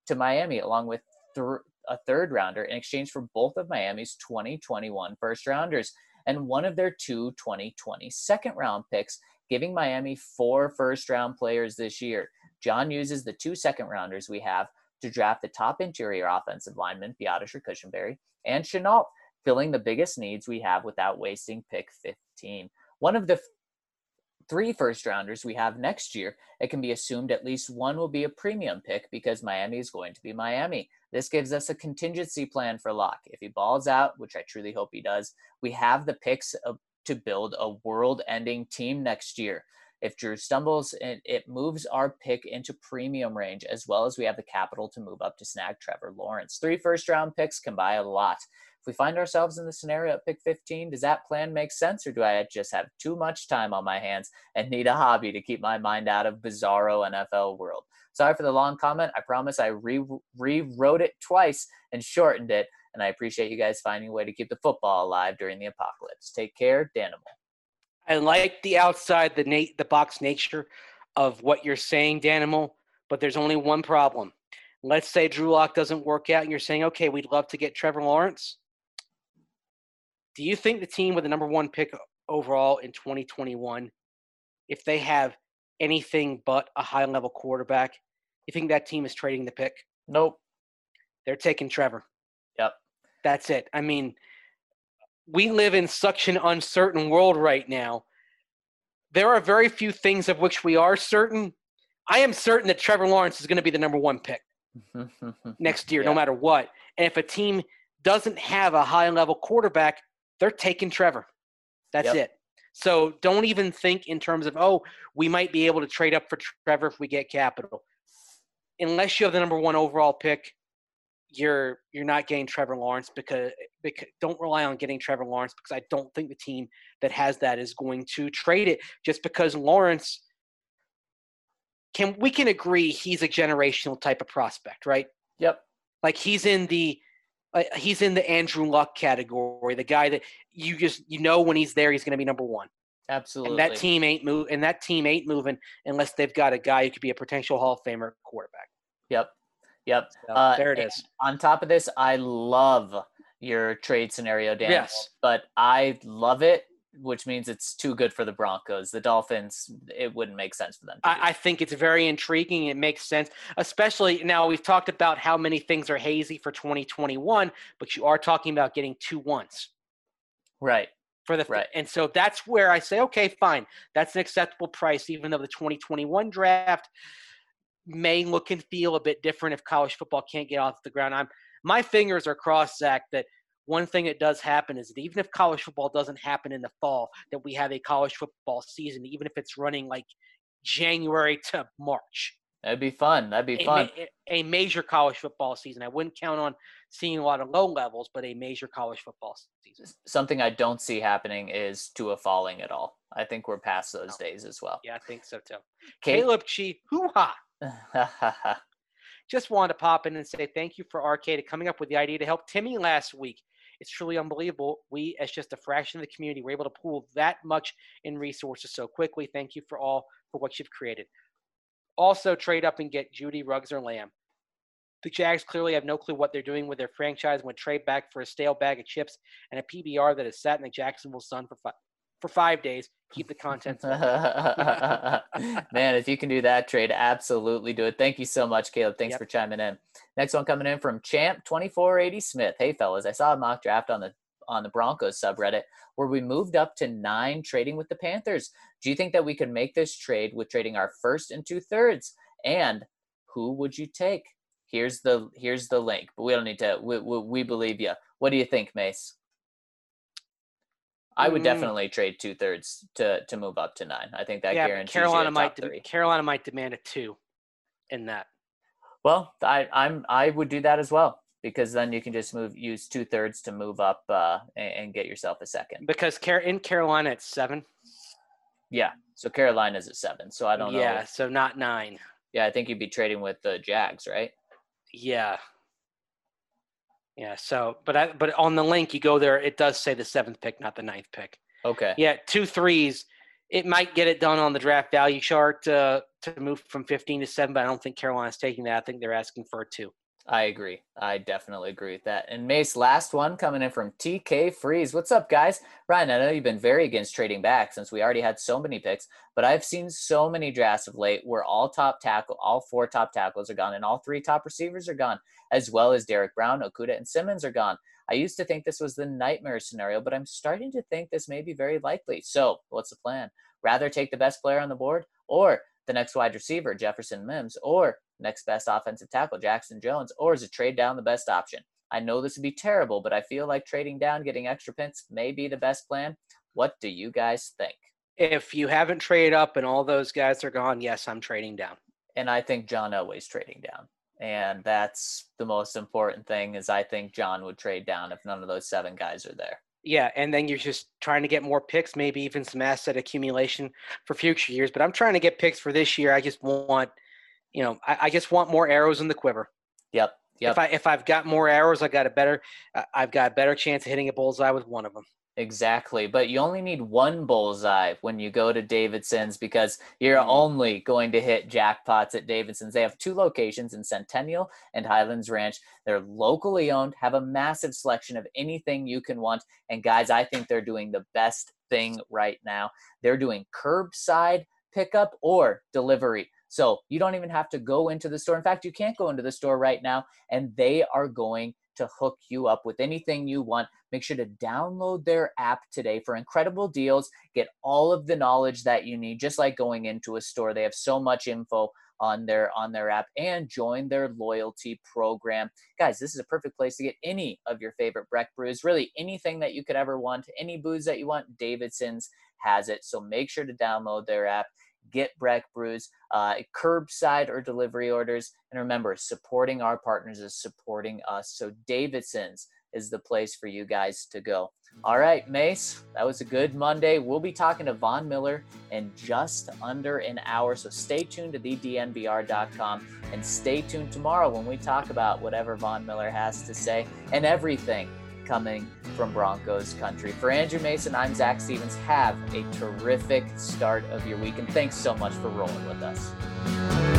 to Miami along with th- a third rounder in exchange for both of Miami's 2021 first rounders and one of their two 2020 second round picks, giving Miami four first round players this year. John uses the two second rounders we have to draft the top interior offensive lineman, Biadasz Cushenberry, and Chenault, filling the biggest needs we have without wasting pick 15. One of the three first rounders we have next year, it can be assumed at least one will be a premium pick because Miami is going to be Miami. This gives us a contingency plan for Lock. If he balls out, which I truly hope he does, we have the picks of, to build a world ending team next year. If Drew stumbles, it, it moves our pick into premium range, as well as we have the capital to move up to snag Trevor Lawrence. Three first round picks can buy a lot. If we find ourselves in the scenario at pick 15, does that plan make sense, or do I just have too much time on my hands and need a hobby to keep my mind out of bizarro NFL world? Sorry for the long comment. I promise I re- rewrote it twice and shortened it, and I appreciate you guys finding a way to keep the football alive during the apocalypse. Take care, Danimal. I like the outside the na- the box nature of what you're saying, Danimal, but there's only one problem. Let's say Drew Lock doesn't work out, and you're saying, okay, we'd love to get Trevor Lawrence. Do you think the team with the number one pick overall in 2021, if they have anything but a high level quarterback, you think that team is trading the pick? Nope. They're taking Trevor. Yep. That's it. I mean, we live in such an uncertain world right now. There are very few things of which we are certain. I am certain that Trevor Lawrence is going to be the number one pick (laughs) next year, no matter what. And if a team doesn't have a high level quarterback, they're taking Trevor. That's Yep. it. So don't even think in terms of, oh, we might be able to trade up for Trevor if we get capital. Unless you have the number one overall pick, you're you're not getting Trevor Lawrence because, because don't rely on getting Trevor Lawrence because I don't think the team that has that is going to trade it just because Lawrence can we can agree he's a generational type of prospect, right? Yep. Like he's in the uh, he's in the Andrew Luck category, the guy that you just you know when he's there he's going to be number 1. Absolutely. And that team ain't move and that team ain't moving unless they've got a guy who could be a potential Hall of Famer quarterback. Yep. Yep. So Uh, there it is. On top of this, I love your trade scenario, Dan. Yes. But I love it, which means it's too good for the Broncos. The Dolphins, it wouldn't make sense for them. I, I think it's very intriguing. It makes sense, especially now we've talked about how many things are hazy for 2021, but you are talking about getting two ones right. for the Right. and so that's where I say, okay, fine, that's an acceptable price, even though the 2021 draft may look and feel a bit different if college football can't get off the ground. I'm my fingers are crossed, Zach, that one thing that does happen is that even if college football doesn't happen in the fall, that we have a college football season, even if it's running like January to March. That'd be fun. That'd be a, fun. a major college football season. I wouldn't count on seeing a lot of low levels, but a major college football season. Something I don't see happening is Tua falling at all. I think we're past those No. days as well. Yeah, I think so too. Caleb Chi, hoo ha! (laughs) Just wanted to pop in and say thank you for Arcade coming up with the idea to help Timmy last week. It's truly unbelievable. We, as just a fraction of the community, were able to pool that much in resources so quickly. Thank you for all for what you've created. Also, trade up and get Jeudy Ruggs or Lamb. The Jags clearly have no clue what they're doing with their franchise when trade back for a stale bag of chips and a PBR that has sat in the Jacksonville sun for five, for five days. Keep the content. (laughs) (laughs) Man, if you can do that trade, absolutely do it. Thank you so much, Caleb. Thanks Yep. for chiming in. Next one coming in from Champ twenty four eighty Smith. Hey fellas, I saw a mock draft on the on the Broncos subreddit where we moved up to nine trading with the Panthers. Do you think that we could make this trade with trading our first and two thirds? And who would you take? Here's the here's the link, but we don't need to. We, we, we believe you. What do you think, Mace? I would Mm. definitely trade two thirds to to move up to nine. I think that yeah, guarantees Carolina might top de-. Carolina might demand a two in that. Well, I I'm I would do that as well because then you can just move use two thirds to move up uh, and, and get yourself a second. because Car- in Carolina it's seven. Yeah. So Carolina's at seven. So I don't know. Yeah, if- so not nine. yeah, I think you'd be trading with the Jags, right? Yeah. Yeah. So, but I, but on the link you go there, it does say the seventh pick, not the ninth pick. Okay. Yeah, two threes. It might get it done on the draft value chart uh, to move from 15 to seven, but I don't think Carolina's taking that. I think they're asking for a two. I agree. I definitely agree with that. And Mace, last one coming in from TK Freeze. What's up, guys? Ryan, I know you've been very against trading back since we already had so many picks, but I've seen so many drafts of late where all top tackle, all four top tackles are gone, and all three top receivers are gone, as well as Derrick Brown, Okudah, and Simmons are gone. I used to think this was the nightmare scenario, but I'm starting to think this may be very likely. So, what's the plan? Rather take the best player on the board, or the next wide receiver, Jefferson Mims, or next best offensive tackle, Jackson Jones, or is it trade down the best option? I know this would be terrible, but I feel like trading down, getting extra picks may be the best plan. What do you guys think? If you haven't traded up and all those guys are gone, yes, I'm trading down. And I think John Elway's trading down. And that's the most important thing is I think John would trade down if none of those seven guys are there. Yeah, and then you're just trying to get more picks, maybe even some asset accumulation for future years. But I'm trying to get picks for this year. I just want, you know, I, I just want more arrows in the quiver. Yep. Yep. If I if I've got more arrows, I got a better, I- I've got a better chance of hitting a bullseye with one of them. Exactly. But you only need one bullseye when you go to Davidson's because you're Mhm. only going to hit jackpots at Davidson's. They have two locations in Centennial and Highlands Ranch. They're locally owned, have a massive selection of anything you can want. And guys, I think they're doing the best thing right now. They're doing curbside pickup or delivery. So you don't even have to go into the store. In fact, you can't go into the store right now, and they are going to hook you up with anything you want. Make sure to download their app today for incredible deals. Get all of the knowledge that you need, just like going into a store. They have so much info on their on their app and join their loyalty program. Guys, this is a perfect place to get any of your favorite Breck brews, really anything that you could ever want, any booze that you want, Davidson's has it. So make sure to download their app. Get Breck brews, uh, curbside or delivery orders. And remember, supporting our partners is supporting us. So Davidson's is the place for you guys to go. All right, Mace, that was a good Monday. We'll be talking to Von Miller in just under an hour. So stay tuned to thednvr.com and stay tuned tomorrow when we talk about whatever Von Miller has to say and everything coming from Broncos country. For Andrew Mason, I'm Zach Stevens. Have a terrific start of your week, and thanks so much for rolling with us.